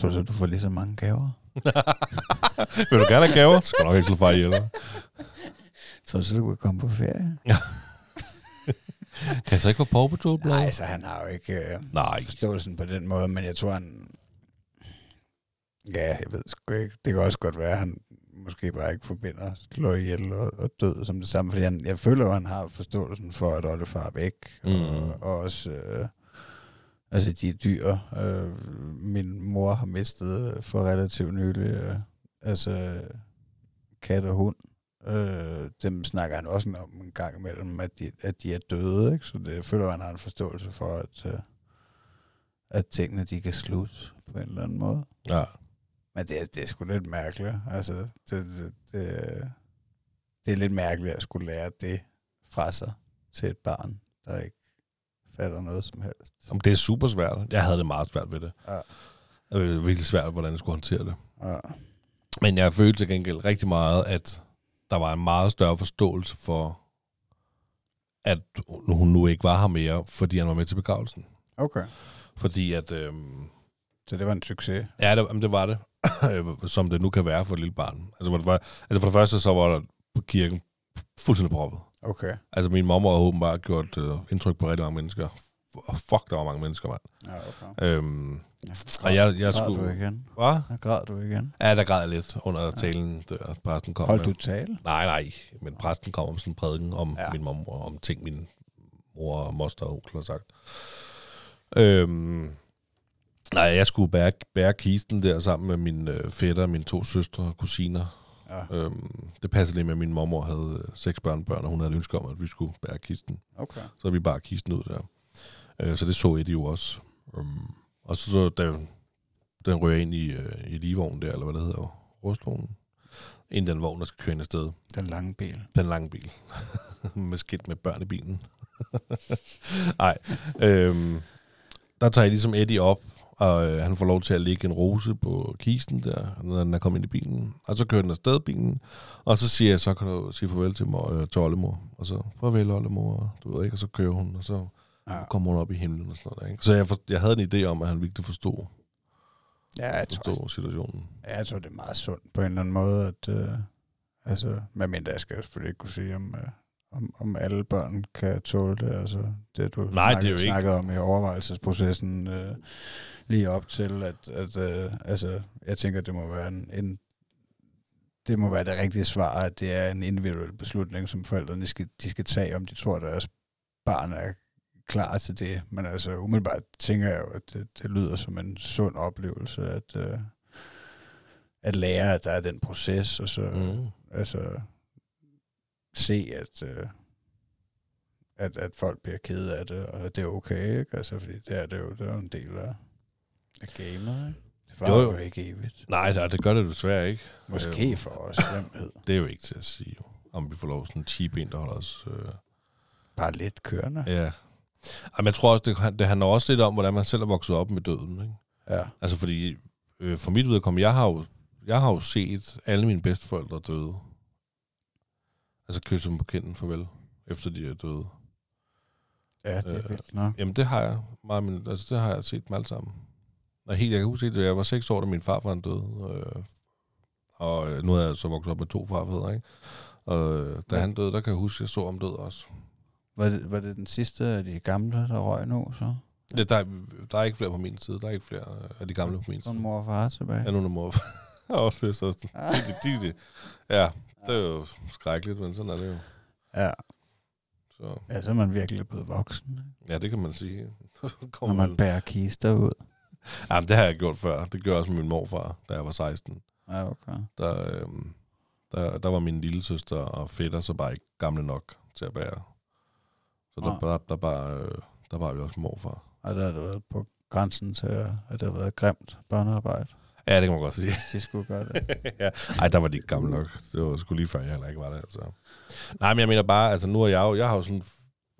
tror du så, du får lige så mange gaver? (laughs) Vil du gerne have gaver? Så skal du nok ikke slå far ihjel. du så, du kan komme på ferie? (laughs) Kan jeg så ikke få Paw Patrol blad? Nej, så han har jo ikke øh, Nej. forståelsen på den måde, men jeg tror, han... Ja, jeg ved sgu ikke. Det kan også godt være, at han måske bare ikke forbinder slå ihjel og, og død som det samme, fordi han, jeg føler, at han har forståelsen for, at oldefar er væk, Mm. og, og også... Øh, altså, de dyr, øh, min mor har mistet øh, for relativt nylig, øh, altså kat og hund, Øh, dem snakker han også om en gang imellem, at de, at de er døde, ikke? Så det føler, han har en forståelse for, at, øh, at tingene de kan slutte på en eller anden måde. Ja. Men det, er- det er sgu lidt mærkeligt. Altså, det, det, det, det er lidt mærkeligt at skulle lære det fra sig til et barn, der ikke fatter noget som helst. Jamen, det er super svært. Jeg havde det meget svært ved det. Ja. Det var virkelig svært, hvordan jeg skulle håndtere det. Ja. Men jeg følte til gengæld rigtig meget, at der var en meget større forståelse for, at hun nu ikke var her mere, fordi han var med til begravelsen. Okay. Fordi at, øhm, Så det var en succes. ja, det, jamen, det var det, (coughs) som det nu kan være for et lille barn. Altså, hvor det var, altså for det første, så var der på kirken fuldstændig proppet. Okay. Altså, min mor har åbenbart gjort øh, indtryk på rigtig mange mennesker. Og fuck, der var mange mennesker, mand. Ja, okay. Øhm, Ja. og jeg, jeg græd du skulle... igen? Hvad? Ja, græd du igen? Ja, der græd jeg lidt under talen, der præsten kom. Holdt med. du tale? Nej, nej, men præsten kom om sådan en prædiken om ja. Ja. min mor, om ting, min mor og moster og onkel har sagt. Øhm, nej, jeg skulle bære, bære kisten der sammen med min øh, fætter, mine to søstre og kusiner. Ja. Øhm, det passede lige med, at min mormor havde øh, seks børnebørn, og hun havde et ønske om, at vi skulle bære kisten. Okay. Så vi bare kisten ud der. Øh, så det så Eddie jo også. Um, og så, så da den rører ind i, øh, i ligevognen der, eller hvad det hedder, rustvognen, ind i den vogn, der skal køre ind afsted. Den lange bil. Den lange bil. (laughs) med skidt med børn i bilen. (laughs) Nej. Øhm, der tager jeg ligesom Eddie op, og øh, han får lov til at lægge en rose på kisten der, når den er kommet ind i bilen. Og så kører den afsted bilen, og så siger jeg, så kan du sige farvel til, mor, øh, til oldemor. Og så, farvel oldemor, du ved ikke, og så kører hun, og så Ja. kommer hun op i himlen og sådan noget der, ikke? Så jeg, for, jeg havde en idé om, at han virkelig forstod, Ja, jeg tror, forstod situationen. Ja, jeg tror, det er meget sundt på en eller anden måde, at øh, altså, medmindre jeg skal selvfølgelig ikke kunne sige, om, øh, om, om alle børn kan tåle det. Altså, det du Nej, det er jo ikke- snakkede om i overvejelsesprocessen øh, lige op til, at, at øh, altså, jeg tænker, det må være en, en det må være det rigtige svar, at det er en individuel beslutning, som forældrene skal, de skal tage, om de tror, at deres barn er klar til det. Men altså umiddelbart tænker jeg jo, at det, det lyder som en sund oplevelse, at, øh, at lære, at der er den proces, og så. Mm. altså se, at, øh, at, at folk bliver kede af det, og det er okay, ikke? Altså, fordi det er det jo, det er jo en del af, af gamet, ikke? Det var Jo, jo, ikke evigt. Nej, nej, det gør det desværre ikke. Måske Øh, for os, hvem. (laughs) Det er jo ikke til at sige, om vi får lov sådan en cheap en, der holder os... Øh, Bare lidt kørende. ja. Jamen, jeg tror også, det, det handler også lidt om, hvordan man selv er vokset op med døden. Ikke? Ja. Altså, fordi øh, for mit vedkommende, jeg har, jo, jeg har jo set alle mine bedsteforældre døde. Altså kysse dem på kinden farvel, efter de er døde. Ja, det er Øh, vildt nok. Jamen, det har jeg. Meget, men, altså, det har jeg set dem alle sammen. Og helt, jeg kan huske, at jeg var seks år, da min farfar døde. Øh, og øh, nu er jeg så vokset op med to farfædre, ikke? Og øh, da Ja. han døde, der kan jeg huske, at jeg så om død også. Var det, var det den sidste af de gamle, der røg nu, så? Det, der, er, der er ikke flere på min side. Der er ikke flere øh, af de gamle på min side. mor og far tilbage. Ja, nu er der mor. (laughs) Åh, det er så... De, de, de, de. Ja, det er jo skrækkeligt, men sådan er det jo. Ja. Så, ja, så er man virkelig blevet voksen, ja, det kan man sige. (laughs) når man bærer kister ud. Jamen, det har jeg gjort før. Det gjorde også med min morfar, da jeg var 16. Ja, okay. der, øhm, der, der var min lille søster og fætter så bare ikke gamle nok til at bære. Så der, Nej. der, der, bare, øh, der var vi også morfar. Og der har det været på grænsen til, at det har været grimt børnearbejde. Ja, det kan man godt sige. De skulle det. (laughs) ja. Ej, der var de ikke gamle nok. Det var sgu lige før, jeg heller ikke var der. Altså. Nej, men jeg mener bare, altså nu er jeg jo, jeg har jo sådan,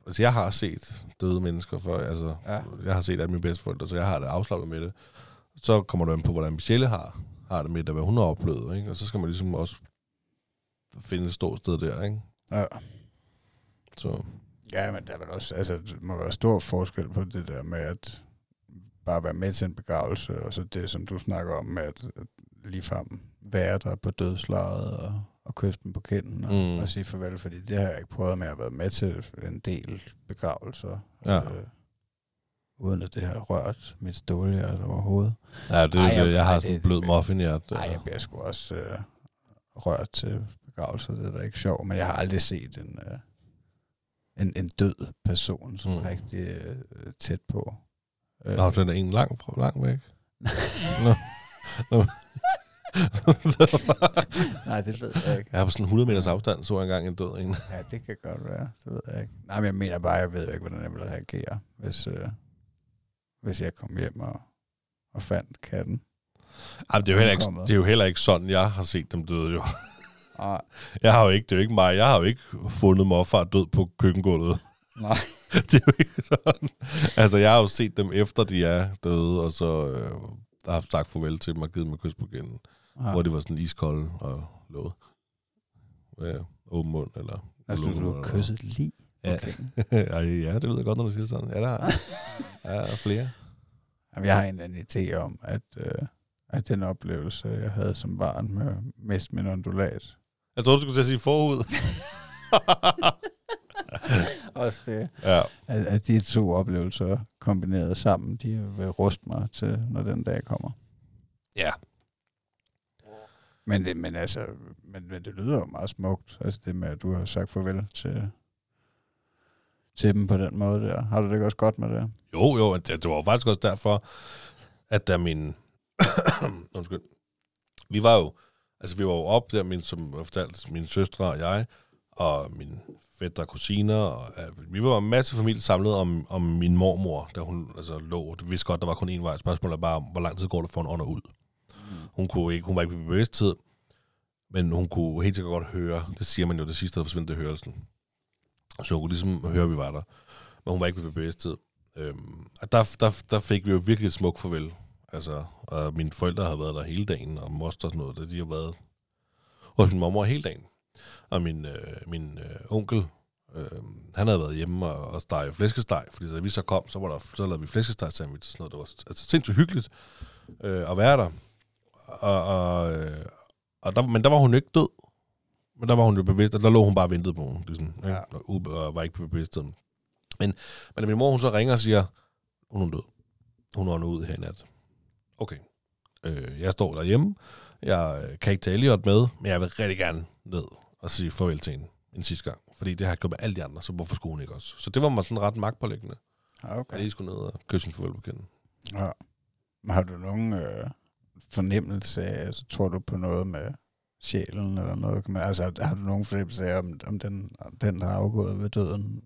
altså jeg har set døde mennesker før, altså Ja. jeg har set alle mine bedsteforældre, så jeg har det afslappet med det. Så kommer du ind på, hvordan Michelle har, har det med det, hvad hun har oplevet, ikke? og så skal man ligesom også finde et ståsted der, ikke? Ja. Så Ja, men der er vel også, altså, der må være stor forskel på det der med at bare være med til en begravelse, og så det, som du snakker om med at, at ligefrem være der på dødslaget og, og kysse dem på kinden og, Mm. og sige farvel, fordi det har jeg ikke prøvet med at være med til en del begravelser. Ja. Øh, uden at det har rørt mit stålhjert overhovedet. Ja, det, Ej, jeg- jeg, jeg har ej, sådan en blød muffin i hjertet. Nej, jeg bliver sgu også øh, rørt til begravelser, det er da ikke sjovt, men jeg har aldrig set en, øh, en, en død person, som Mm. rigtig øh, tæt på. Øh, Nå, den er en lang, lang væk. (laughs) Nå. Nå. (laughs) Nej, det ved jeg ikke. jeg har på sådan 100 meters afstand, så jeg engang en død en. Ja, det kan godt være, det ved jeg ikke. Nej, men jeg mener bare, jeg ved ikke, hvordan jeg ville reagere, hvis, øh, hvis jeg kom hjem og, og fandt katten. Ej, det, er jo heller ikke, det er jo heller ikke sådan, jeg har set dem døde jo. Nej, Jeg har jo ikke, det er jo ikke mig. Jeg har jo ikke fundet morfar død på køkkengulvet. nej. (laughs) det er jo ikke sådan. Altså, jeg har jo set dem efter, de er døde, og så øh, har haft sagt farvel til dem og givet dem et kys på kinden. Ja. Hvor det var sådan iskolde og låget. Ja, åben mund, eller... Altså, lukket du har kysset lige. Ja. Okay. (laughs) Ja, det lyder godt, når du siger sådan. Ja, der er, ja, der er flere. Jamen, jeg har en eller anden idé om, at, øh, at den oplevelse, jeg havde som barn med miste min ondulat, Jeg troede, du skulle til at sige forud. (laughs) også det, ja. at, at de to oplevelser kombineret sammen, de vil ruste mig til, når den dag kommer. Ja. Men det, men altså, men, men det lyder jo meget smukt, altså det med, at du har sagt farvel til, til dem på den måde der. Har du det ikke også godt med det? Jo, jo, det, det var faktisk også derfor, at da min... (coughs) Undskyld. Vi var jo... Altså, vi var jo op der, min, som jeg fortalte, min søstre og jeg, og min fætter og kusiner, og uh, vi var en masse familie samlet om, om min mormor, da hun altså, lå. Det vidste godt, der var kun én vej. Spørgsmålet er bare, hvor lang tid går det for en ånder ud? Hun, kunne ikke, hun var ikke ved bevidsthed, men hun kunne helt sikkert godt høre. Det siger man jo, det sidste, der er hørelsen. Så hun kunne ligesom høre, at vi var der. Men hun var ikke ved bevidsthed. Øhm, og der, der, der fik vi jo virkelig et smukt farvel. Altså, og mine forældre havde været der hele dagen, og moster og sådan noget, de har været hos min mormor hele dagen. Og min, øh, min øh, onkel, øh, han havde været hjemme og, og stege flæskesteg, fordi da vi så kom, så, var der, så lavede vi flæskesteg sandwich og sådan noget. Det var altså, sindssygt hyggeligt øh, at være der. Og, og, øh, og der, men der var hun ikke død. Men der var hun jo bevidst, og der lå hun bare og ventede på hende, ligesom, ja. Og, og var ikke på bevidstheden. Men, men da min mor hun så ringer og siger, hun er død. Hun er ud her i nat. Okay. Øh, jeg står derhjemme. Jeg øh, kan ikke tage Elliot med, men jeg vil rigtig gerne ned og sige farvel til hende en sidste gang. Fordi det har jeg gjort med alle de andre, så hvorfor skulle hun ikke også? Så det var mig sådan ret magtpålæggende, Ja, at jeg okay. lige skulle ned og kysse en farvel på kinden. Ja. Har du nogen øh, fornemmelse af, altså, tror du på noget med sjælen eller noget? Men, altså, har du nogen fornemmelse af, om, om den, om den, der er afgået ved døden,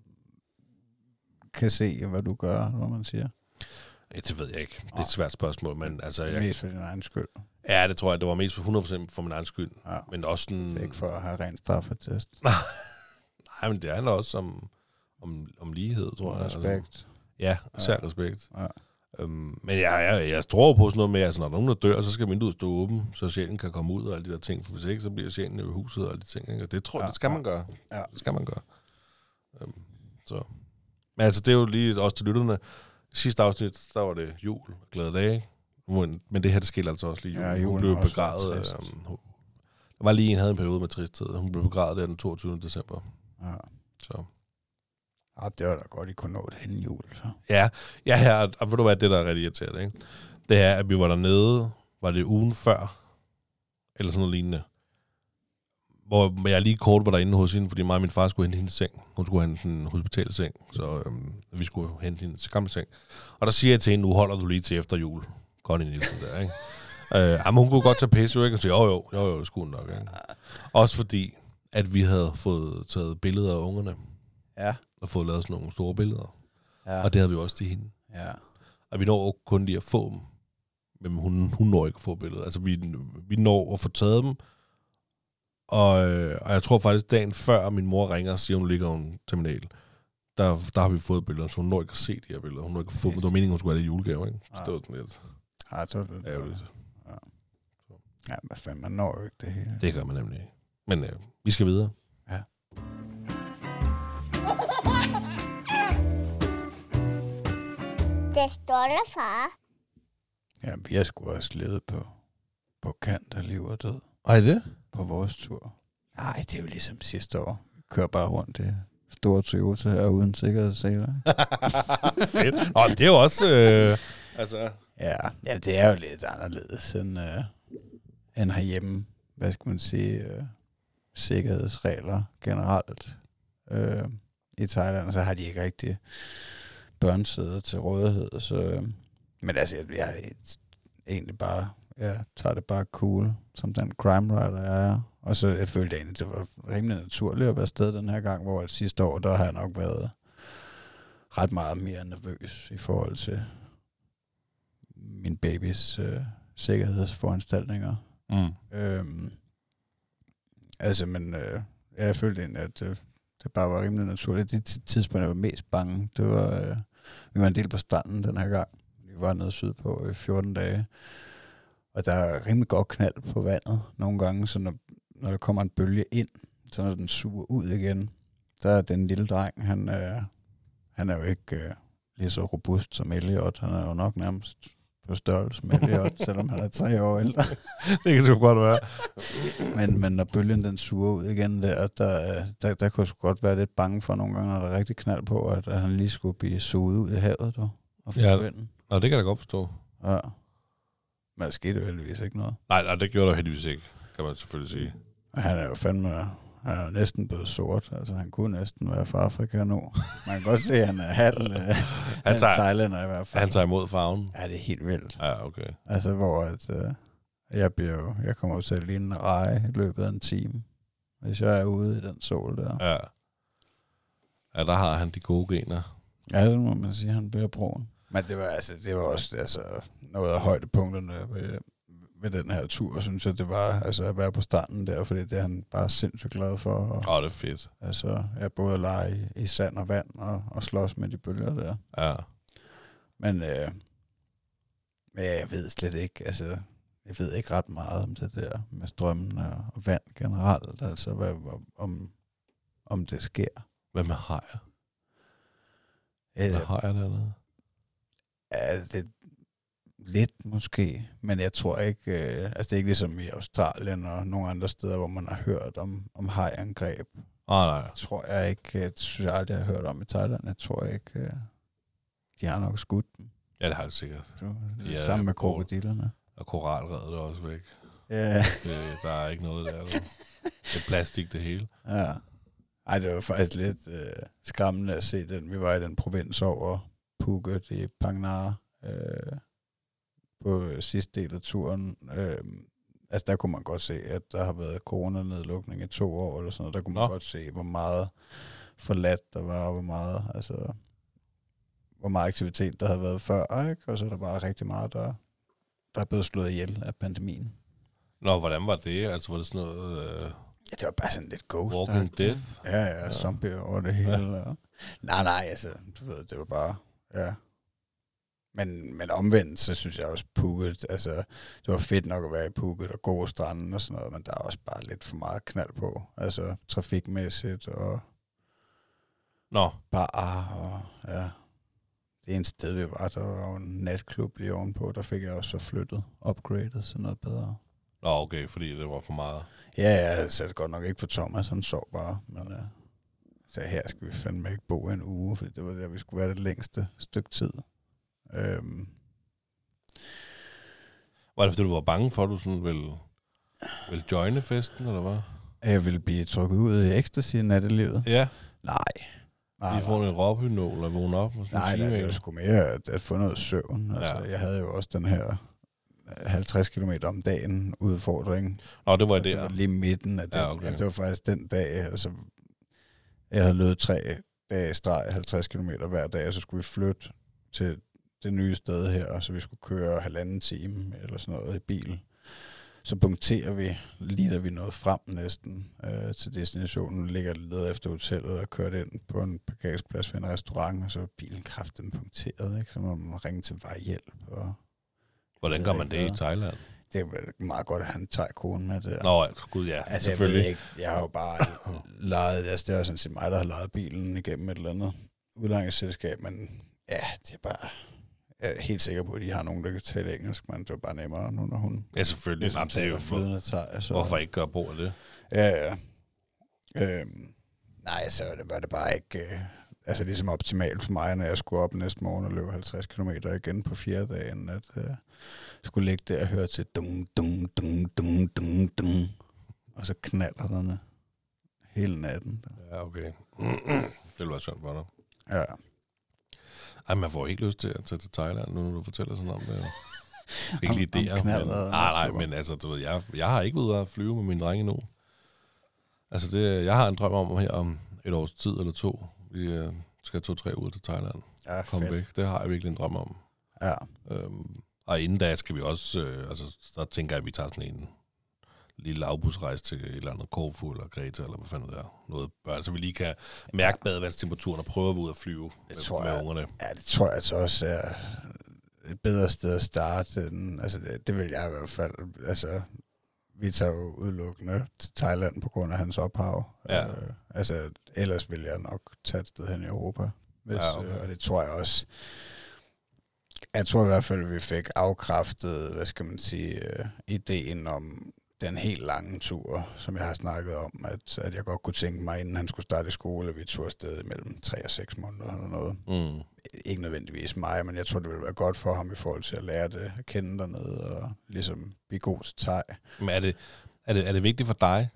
kan se, hvad du gør, hvad man siger? Det ved jeg ikke. Det er et svært spørgsmål, men altså... Jeg... Jeg, Mest for din egen skyld. Ja, det tror jeg, det var mest for 100% for min egen skyld. Ja. Men også sådan... Det er ikke for at have ren straffetest. (laughs) Nej, men det handler også om, om, om lighed, tror jeg. Altså, Respekt. ja, især Ja. respekt. Ja. Øhm, men jeg, jeg, jeg tror på sådan noget med, at altså, når nogen der dør, så skal vinduet stå åben, så sjælen kan komme ud og alle de der ting. For hvis ikke, så bliver sjælen i huset og alle de ting. Ikke? Og det tror jeg, Ja, det skal ja. man gøre. Ja. Det skal man gøre. Øhm, så. Men altså, det er jo lige også til lytterne. Sidste afsnit, der var det jul og glade dage. Men, det her, det skete altså også lige. Ja, Hun blev begravet. Øhm, hun- der var lige en, havde en periode med tristhed. Hun blev begravet der den 22. december. Ja. Så. ja, det var da godt, I kunne nå det inden jul. Så. Ja, ja, ja og, og ved du hvad, det der er rigtig irriterende, ikke? Det er, at vi var dernede, var det ugen før, eller sådan noget lignende, hvor jeg lige kort var derinde hos hende, fordi mig og min far skulle hente hendes seng. Hun skulle hente en hospitalseng, så øhm, vi skulle hente hendes gamle seng. Og der siger jeg til hende, nu holder du lige til efter jul. I Nielsen der, ikke? Øh, jamen, hun kunne godt tage pisse, ikke? Og sige, jo, jo, jo, jo, det skulle hun nok, ikke? Også fordi, at vi havde fået taget billeder af ungerne, Ja. og fået lavet sådan nogle store billeder. Ja. Og det havde vi også til hende. ja. Og vi når kun lige at få dem. Men hun, hun når ikke at få billedet. Altså, vi, vi når at få taget dem. Og, øh, og jeg tror faktisk, dagen før min mor ringer og siger, hun ligger en terminal, der, der har vi fået billeder, så hun når ikke at se de her billeder. Hun når ikke at få dem. Det var meningen, hun skulle have det i julegave, ikke? Så det var sådan lidt Ja, det var det. ærgerligt. Ja, hvad fanden, man når jo ikke det hele. Det gør man nemlig ikke. Men øh, vi skal videre. Det stolte far. Ja, vi har sgu også levet på, på kant af liv og død Ej, det? på vores tur. Nej, det er jo ligesom sidste år. Vi kører bare rundt i store Toyota her uden sikkerhedsseler. (laughs) Fedt. Nå, det er jo også... Øh, altså, Ja, ja, det er jo lidt anderledes end, øh, end herhjemme. Hvad skal man sige? Øh, sikkerhedsregler generelt. Øh, I Thailand, så har de ikke rigtig børnesæder til rådighed. Så, øh, men altså, jeg, jeg er egentlig bare, jeg tager det bare cool, som den crime writer jeg er. Og så jeg følte egentlig, det var rimelig naturligt at være sted den her gang, hvor sidste år, der har jeg nok været ret meget mere nervøs i forhold til min babys øh, sikkerhedsforanstaltninger. mm. Øhm, altså, men øh, jeg følte egentlig, at øh, det bare var rimelig naturligt. Det ti- tidspunkt, jeg var mest bange, det var, øh, vi var en del på stranden den her gang. Vi var nede sydpå i 14 dage. Og der er rimelig godt knald på vandet nogle gange, så når, når der kommer en bølge ind, så når den suger ud igen, der er den lille dreng, han, øh, han er jo ikke øh, lige så robust som Elliot. Han er jo nok nærmest på størrelse med Elliot, selvom han er tre år ældre. (laughs) Det kan sgu godt være. Men, men når bølgen den suger ud igen der, der, der, der kunne jeg sgu godt være lidt bange for nogle gange, når der er rigtig knald på, at, at han lige skulle blive suget ud i havet du, og Ja. forsvinde. Nå, det kan jeg da godt forstå. Ja. Men der skete jo heldigvis ikke noget. Nej, nej, det gjorde der heldigvis ikke, kan man selvfølgelig sige. Han er jo fandme, han er næsten blevet sort. Altså, han kunne næsten være fra Afrika nu. Man kan godt se, at han er halv, øh, halv tager- thailander i hvert fald. Han tager imod farven. Ja, det er helt vildt. Ja, okay. Altså, hvor at, øh, jeg, bliver jo, jeg kommer jo til at ligne en reje i løbet af en time, hvis jeg er ude i den sol der. Ja. Ja, der har han de gode gener. Ja, det må man sige, han bliver brun. Men det var, altså, det var også altså, noget af højdepunkterne ved, ved den her tur, synes jeg, det var altså, at være på stranden der, fordi det er han bare sindssygt glad for. Åh, oh, det er fedt. altså, jeg både at lege i, i sand og vand og, og slås med de bølger der. Ja. Men, øh, men jeg ved slet ikke, altså, jeg ved ikke ret meget om det der med strømmen og, og vand generelt, altså, hvad, om, om det sker. Hvad med hajer? Øh, Hvad hajer dernede? Ja, det lidt måske, men jeg tror ikke, øh, altså det er ikke ligesom i Australien og nogle andre steder, hvor man har hørt om, om hajangreb. Oh, nej. Det tror jeg ikke, det synes jeg aldrig, jeg har hørt om i Thailand. Jeg tror ikke, øh, de har nok skudt dem. Ja, det har det sikkert. Så, Ja, sammen med krokodillerne. Og koralredet er også væk. Ja, Det, der er ikke noget der. Du. Det er plastik, det hele. ja. Ej, det var faktisk lidt øh, skræmmende at se den. Vi var i den provins over Phuket i Phang Nga øh, på sidste del af turen. Øh, altså der kunne man godt se, at der har været coronanedlukning i to år eller sådan noget. Der kunne man Nå. godt se, hvor meget forladt der var, og hvor meget, altså, hvor meget aktivitet der havde været før, ikke? Og så er der bare rigtig meget, der, der er blevet slået ihjel af pandemien. Nå, hvordan var det? Altså, var det sådan noget... Øh, Ja, det var bare sådan lidt ghost. Walking Death? Ja, ja, ja. zombie over det hele. Ja. Nej, nej, altså, du ved, det var bare, ja. Men, men omvendt, så synes jeg også Phuket, altså, det var fedt nok at være i Phuket og gå stranden og sådan noget, men der er også bare lidt for meget knald på, altså trafikmæssigt og Nå, bar og ja. Det ene sted, vi var, der var en natklub lige ovenpå, der fik jeg også så flyttet, upgradet til noget bedre. Nå okay, fordi det var for meget. Ja, ja, så er det godt nok ikke for Thomas, han sov bare, men ja. Så her skal vi fandme ikke bo en uge, fordi det var der, vi skulle være det længste stykke tid. Øhm, Var det, fordi du var bange for, at du sådan ville, ville joine festen, eller hvad? jeg ville blive trukket ud i ecstasy i nattelivet. Ja, Nej. Nej, vi får en råbynål og vågne op. Og nej, nej, det var sgu mere at, at få noget søvn. Altså, Ja. Jeg havde jo også den her øh, 50 km om dagen udfordring. Nå, det var det, det var lige midten af den. Ja, Ja, okay. okay. det var faktisk den dag, altså, jeg havde løbet tre dage i streg, 50 km hver dag, og så skulle vi flytte til det nye sted her, så vi skulle køre halvanden time eller sådan noget i bil. Så punkterer vi, lige da vi nåede frem næsten øh, til destinationen, ligger leder efter hotellet og kørte ind på en parkeringsplads ved en restaurant, og så var bilen kraften punkteret, ikke? så må man ringe til vejhjælp. Og Hvordan gør man det i Thailand? det er meget godt, at han tager konen med det. Nå, gud ja, Altså, jeg, selvfølgelig. ikke, jeg har jo bare (laughs) lejet, altså det er sådan set mig, der har lejet bilen igennem et eller andet udlejningsselskab, men ja, det er bare, jeg er helt sikker på, at de har nogen, der kan tale engelsk, men det var bare nemmere nu, når hun Ja, selvfølgelig. ligesom Jamen, det er jo flydende thai. Så, hvorfor ikke gøre brug af det? Ja, ja. Øhm, nej, så det var det bare ikke, øh, altså ligesom optimalt for mig, når jeg skulle op næste morgen og løbe 50 km igen på fjerde dagen, at øh, skulle ligge der og høre til dung, dung, dung, dung, dung, dung, og så knaller den hele natten. Ja, okay. (clears throat) det ville være synd for dig. Ja. Ej, man får ikke lyst til at tage til Thailand, nu når du fortæller sådan om det. (laughs) Ikke lige det, men, nej, nej, men altså, du ved, jeg, jeg har ikke været at flyve med min drenge endnu. Altså, det, jeg har en drøm om her om et års tid eller to. Vi øh, skal to-tre uger til Thailand. Ja, fedt. væk. Det har jeg virkelig en drøm om. Ja. Øhm, og inden da skal vi også, øh, altså, så tænker jeg, at vi tager sådan en lille lavbusrejse til et eller andet Korfu eller Greta, eller hvad fanden det er. Noget børn, så vi lige kan mærke badevandstemperaturen og prøve at ud og flyve Det med, tror med jeg. ungerne. ja, det tror jeg altså også er et bedre sted at starte. End, altså, det, det vil jeg i hvert fald. Altså, vi tager jo udelukkende til Thailand på grund af hans ophav. Ja. Øh, altså, ellers vil jeg nok tage et sted hen i Europa. Hvis, Ja, okay. øh, og det tror jeg også. Jeg tror i hvert fald, at vi fik afkræftet, hvad skal man sige, øh, ideen om den helt lange tur, som jeg har snakket om, at, at jeg godt kunne tænke mig, inden han skulle starte i skole, at vi tog afsted mellem 3 og 6 måneder eller noget Mm. ikke nødvendigvis mig, men jeg tror, det ville være godt for ham i forhold til at lære det at kende dernede, og ligesom blive god til teg. Men er det, er, det, er det vigtigt for dig?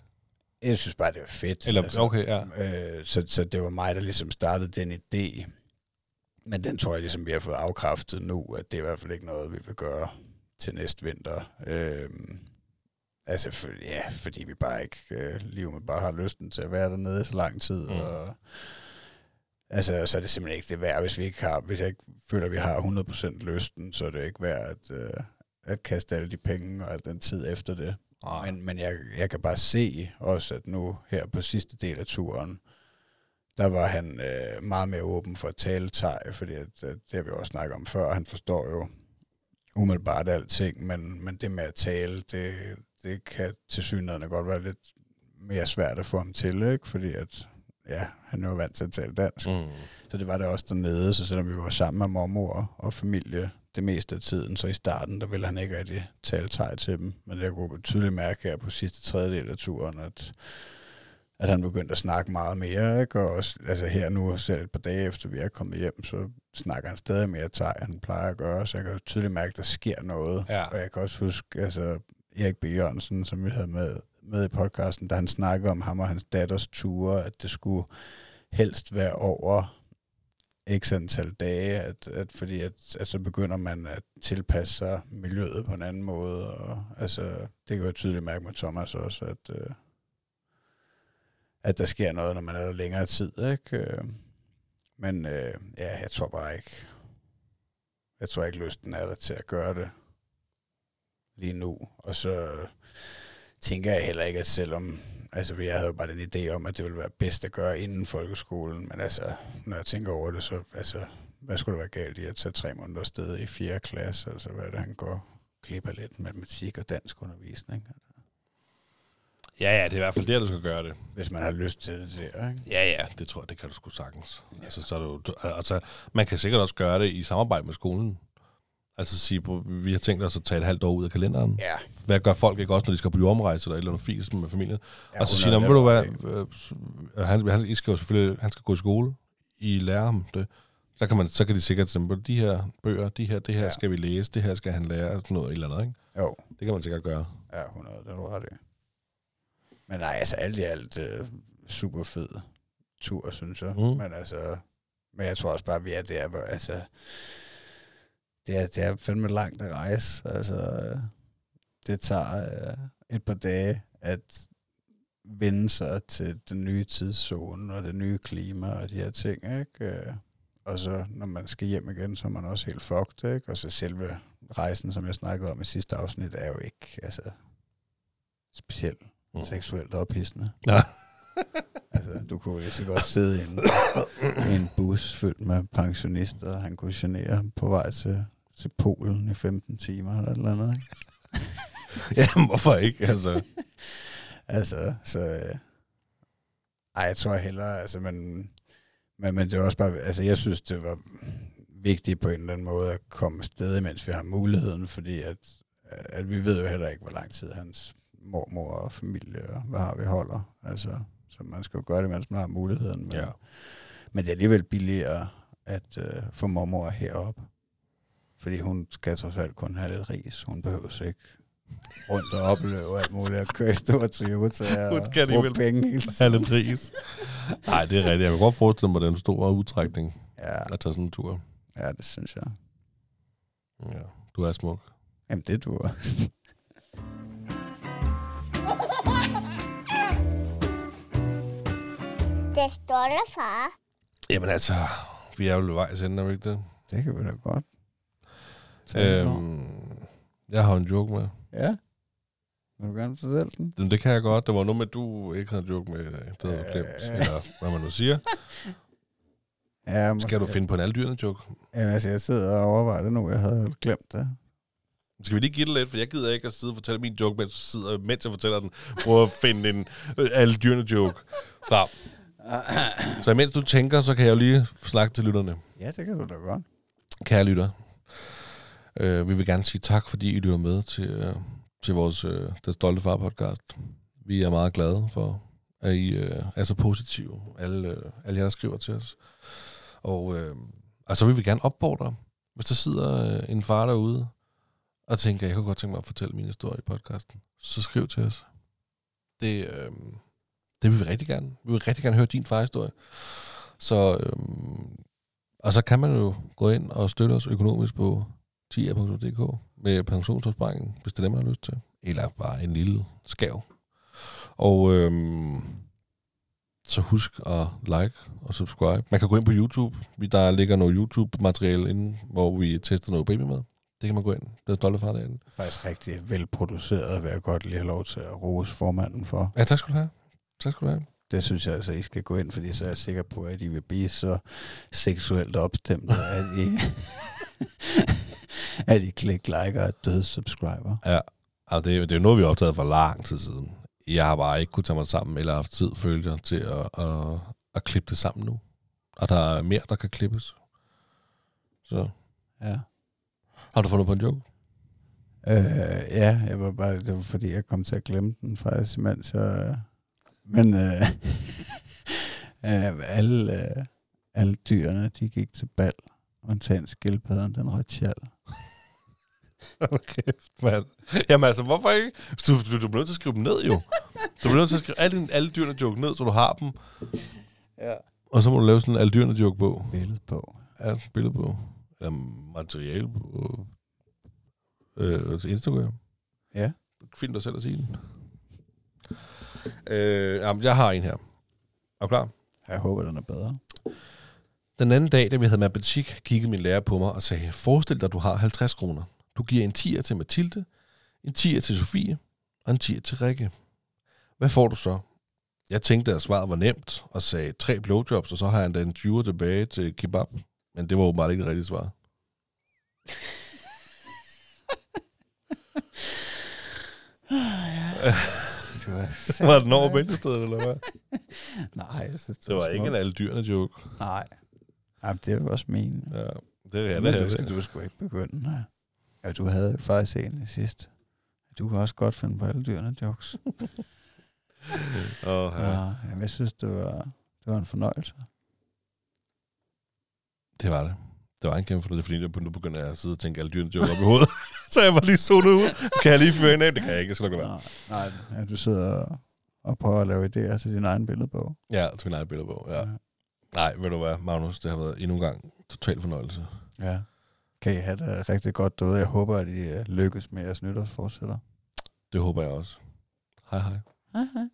Jeg synes bare, det var fedt. Eller, altså, okay, ja. øh, så, så det var mig, der ligesom startede den idé. Men den tror jeg ligesom, vi har fået afkræftet nu, at det er i hvert fald ikke noget, vi vil gøre til næste vinter. Øh, altså, for, ja, fordi vi bare ikke øh, lige med bare har lysten til at være dernede så lang tid. Mm. Og, altså, så er det simpelthen ikke det værd, hvis vi ikke har, hvis jeg ikke føler, at vi har 100% lysten, så er det ikke værd at, øh, at kaste alle de penge og al den tid efter det. Nej. Men, men jeg, jeg kan bare se også, at nu her på sidste del af turen, der var han øh, meget mere åben for at tale thai, fordi at, at det har vi også snakket om før, han forstår jo umiddelbart alting, men, men det med at tale, det, det kan til synligheden godt være lidt mere svært at få ham til, ikke? fordi at, ja, han er jo vant til at tale dansk. Mm. Så det var det også dernede, så selvom vi var sammen med mormor og familie det meste af tiden, så i starten, der ville han ikke rigtig tale thai til dem. Men jeg kunne tydeligt mærke her på sidste tredjedel af turen, at, at han begyndte at snakke meget mere, ikke? Og også, altså her nu, selv et par dage efter vi er kommet hjem, så snakker han stadig mere thai, end han plejer at gøre, så jeg kan tydeligt mærke, at der sker noget. Ja. Og jeg kan også huske, altså Erik B. Jørgensen, som vi havde med, med i podcasten, da han snakkede om ham og hans datters ture, at det skulle helst være over x antal dage, at, at fordi at, at så begynder man at tilpasse sig miljøet på en anden måde, og altså, det kan jeg tydeligt mærke med Thomas også, at, øh, at der sker noget, når man er der længere tid, ikke? Øh, men øh, ja, jeg tror bare ikke, jeg tror ikke lysten er der til at gøre det lige nu, og så tænker jeg heller ikke, at selvom Altså, jeg havde jo bare den idé om, at det ville være bedst at gøre inden folkeskolen, men altså, når jeg tænker over det, så altså, hvad skulle der være galt i at tage tre måneder sted i 4. klasse? Altså, hvad er det, han går glip af lidt matematik og dansk undervisning? Ja, ja, det er i hvert fald der, du skal gøre det. Hvis man har lyst til det der, ikke? Ja, ja, det tror jeg, det kan du sgu sagtens. Ja. Altså, så er du, altså, man kan sikkert også gøre det i samarbejde med skolen. Altså sige, vi har tænkt os at tage et halvt år ud af kalenderen. Ja. Hvad gør folk ikke også, når de skal på jordrejse eller et eller andet fis med familien? Ja, og så hun sige, er ved du hvad, netop øh, han, han, I skal jo selvfølgelig, han skal gå i skole. I lærer ham det. Så kan, man, så kan de sikkert sige, de her bøger, de her, det her Ja. skal vi læse, det her skal han lære, sådan noget eller andet, ikke? Jo, Det kan man sikkert gøre. ja, 100, det er ret i. Men nej, altså alt i alt øh, super fed tur, synes jeg. Mm. Men altså, men jeg tror også bare, vi er der, hvor, altså, det er, det er fandme langt at rejse. Altså, øh, det tager øh, et par dage at vende sig til den nye tidszone og det nye klima og de her ting, ikke? Øh, Og så, når man skal hjem igen, så er man også helt fucked, ikke? Og så selve rejsen, som jeg snakkede om i sidste afsnit, er jo ikke, altså, specielt Mm. seksuelt ophidsende. Ja. (laughs) Altså, du kunne lige så godt sidde i en, i en bus fyldt med pensionister, og han kunne genere på vej til, til Polen i 15 timer eller et eller andet. Ikke? (laughs) ja, hvorfor ikke? Altså, (laughs) Altså, så... Øh, ej, jeg tror hellere, altså, men, men, men det er også bare, altså, jeg synes, det var vigtigt på en eller anden måde at komme afsted, mens vi har muligheden, fordi at, at vi ved jo heller ikke, hvor lang tid hans mormor og familie og hvad har vi holder. Altså, så man skal jo gøre det, mens man har muligheden. Men, Ja. men det er alligevel billigere at øh, få mormor herop. Fordi hun skal trods alt kun have lidt ris. Hun behøver ikke rundt og opleve alt muligt, og køre i stor Toyota og skal bruge penge hele have tiden. lidt ris. (laughs) Nej, det er rigtigt. Jeg kan godt forestille mig den store udtrækning Ja, at tage sådan en tur. ja, det synes jeg. Ja, du er smuk. Jamen, det du Det er stolte far. Jamen altså, vi er jo ved vejs ende, er vi ikke det? Det kan vi da godt. om. Øhm, jeg har en joke med. Ja. Vil du gerne fortælle den? Jamen, det kan jeg godt. Det var noget med, at du ikke havde en joke med i dag. Det havde du glemt. Øh. Eller hvad man nu siger. (laughs) Ja, Skal du finde på en alle dyrene joke? Ja, altså, jeg sidder og overvejer det nu. Jeg havde jo glemt det. Skal vi lige give det lidt? For jeg gider ikke at sidde og fortælle min joke, mens, du sidder, mens jeg fortæller den. Prøv at finde en øh, alle dyrene joke frem. (clears throat) Så mens du tænker, så kan jeg jo lige snakke til lytterne. Ja, det kan du da godt. Kære lytter, øh, vi vil gerne sige tak, fordi I lytter med til, øh, til vores øh, Den Stolte Far podcast. Vi er meget glade for, at I øh, er så positive, alle, øh, alle jer, der skriver til os. Og øh, altså, vi vil gerne opfordre, hvis der sidder øh, en far derude, og tænker, jeg kunne godt tænke mig at fortælle min historie i podcasten, så skriv til os. Det, øh, det vil vi rigtig gerne. Vi vil rigtig gerne høre din farhistorie. Så, øh, og så kan man jo gå ind og støtte os økonomisk på tia.dk med pensionsopsparingen, hvis det er det, man har lyst til. Eller bare en lille skav. Og øhm, så husk at like og subscribe. Man kan gå ind på YouTube. Der ligger noget YouTube-materiale inde, hvor vi tester noget baby med. Det kan man gå ind. Det er stolte far derinde. Faktisk rigtig velproduceret, vil jeg godt lige have lov til at rose formanden for. Ja, tak skal du have. Tak skal du have. Det synes jeg altså, I skal gå ind, fordi så er jeg sikker på, at I vil blive så seksuelt opstemte, at I, (laughs) at I klikker like og er døde subscriber. Ja, altså det, er- det er jo noget, vi har optaget for lang tid siden. Jeg har bare ikke kunnet tage mig sammen, eller haft tid, følte jeg, til at, at, at klippe det sammen nu. Og der er mere, der kan klippes. Så Ja. har du fundet på en joke? Øh, ja, jeg var bare, det var fordi, jeg kom til at glemme den faktisk, mens jeg... Men øh, (laughs) øh, alle, øh, alle dyrene, de gik til bal, undtagen skildpadden, den rød tjal. (laughs) Okay, mand. Jamen altså, hvorfor ikke? Du, du, du bliver nødt til at skrive dem ned, jo. Du bliver nødt til at skrive alle, dine- alle dyrene joke ned, så du har dem. Ja. Og så må du lave sådan en alle dyrene joke på. Billede på. Ja, billede på. Eller materiale på øh, til Instagram. Ja. Find dig selv at sige den. Øh, jamen, jeg har en her. Er du klar? Jeg håber, den er bedre. Den anden dag, da vi havde matematik, kiggede min lærer på mig og sagde, forestil dig, at du har 50 kroner. Du giver en 10'er til Mathilde, en 10'er til Sofie og en 10'er til Rikke. Hvad får du så? Jeg tænkte, at svaret var nemt og sagde tre blowjobs, og så har jeg endda en 20'er tilbage til kebab. Men det var åbenbart ikke det rigtige svar. (laughs) (laughs) Det var, Var den over bæltestedet, eller hvad? (laughs) Nej, jeg synes, det, Det var ikke en alle dyrene joke. Nej. Nej, det var også min. Ja, det er det her. du, skal, du skulle ikke begynde. Nej. Ja, du havde faktisk en i sidst. Du kan også godt finde på alle dyrene jokes. (laughs) Åh, ja. Ja. Jamen, jeg synes, det var, det var en fornøjelse. Det var det. Det var en kæmpe fornøjelse, fordi nu begynder jeg at sidde og tænke alle dyrene joke op i hovedet. (laughs) (laughs) så jeg var lige zonet ud. Kan jeg lige føre en af? Det kan jeg ikke, jeg skal nok lade være. Nej, nej ja, du sidder og, og prøver at lave idéer til din egen billedbog. Ja, til min egen billede Ja. Nej, ved du hvad, Magnus, det har været endnu en gang total fornøjelse. ja. Kan I have det rigtig godt derude. Jeg håber, at I øh, lykkes med jeres nytårsforsætter. Det håber jeg også. Hej hej. Hej hej.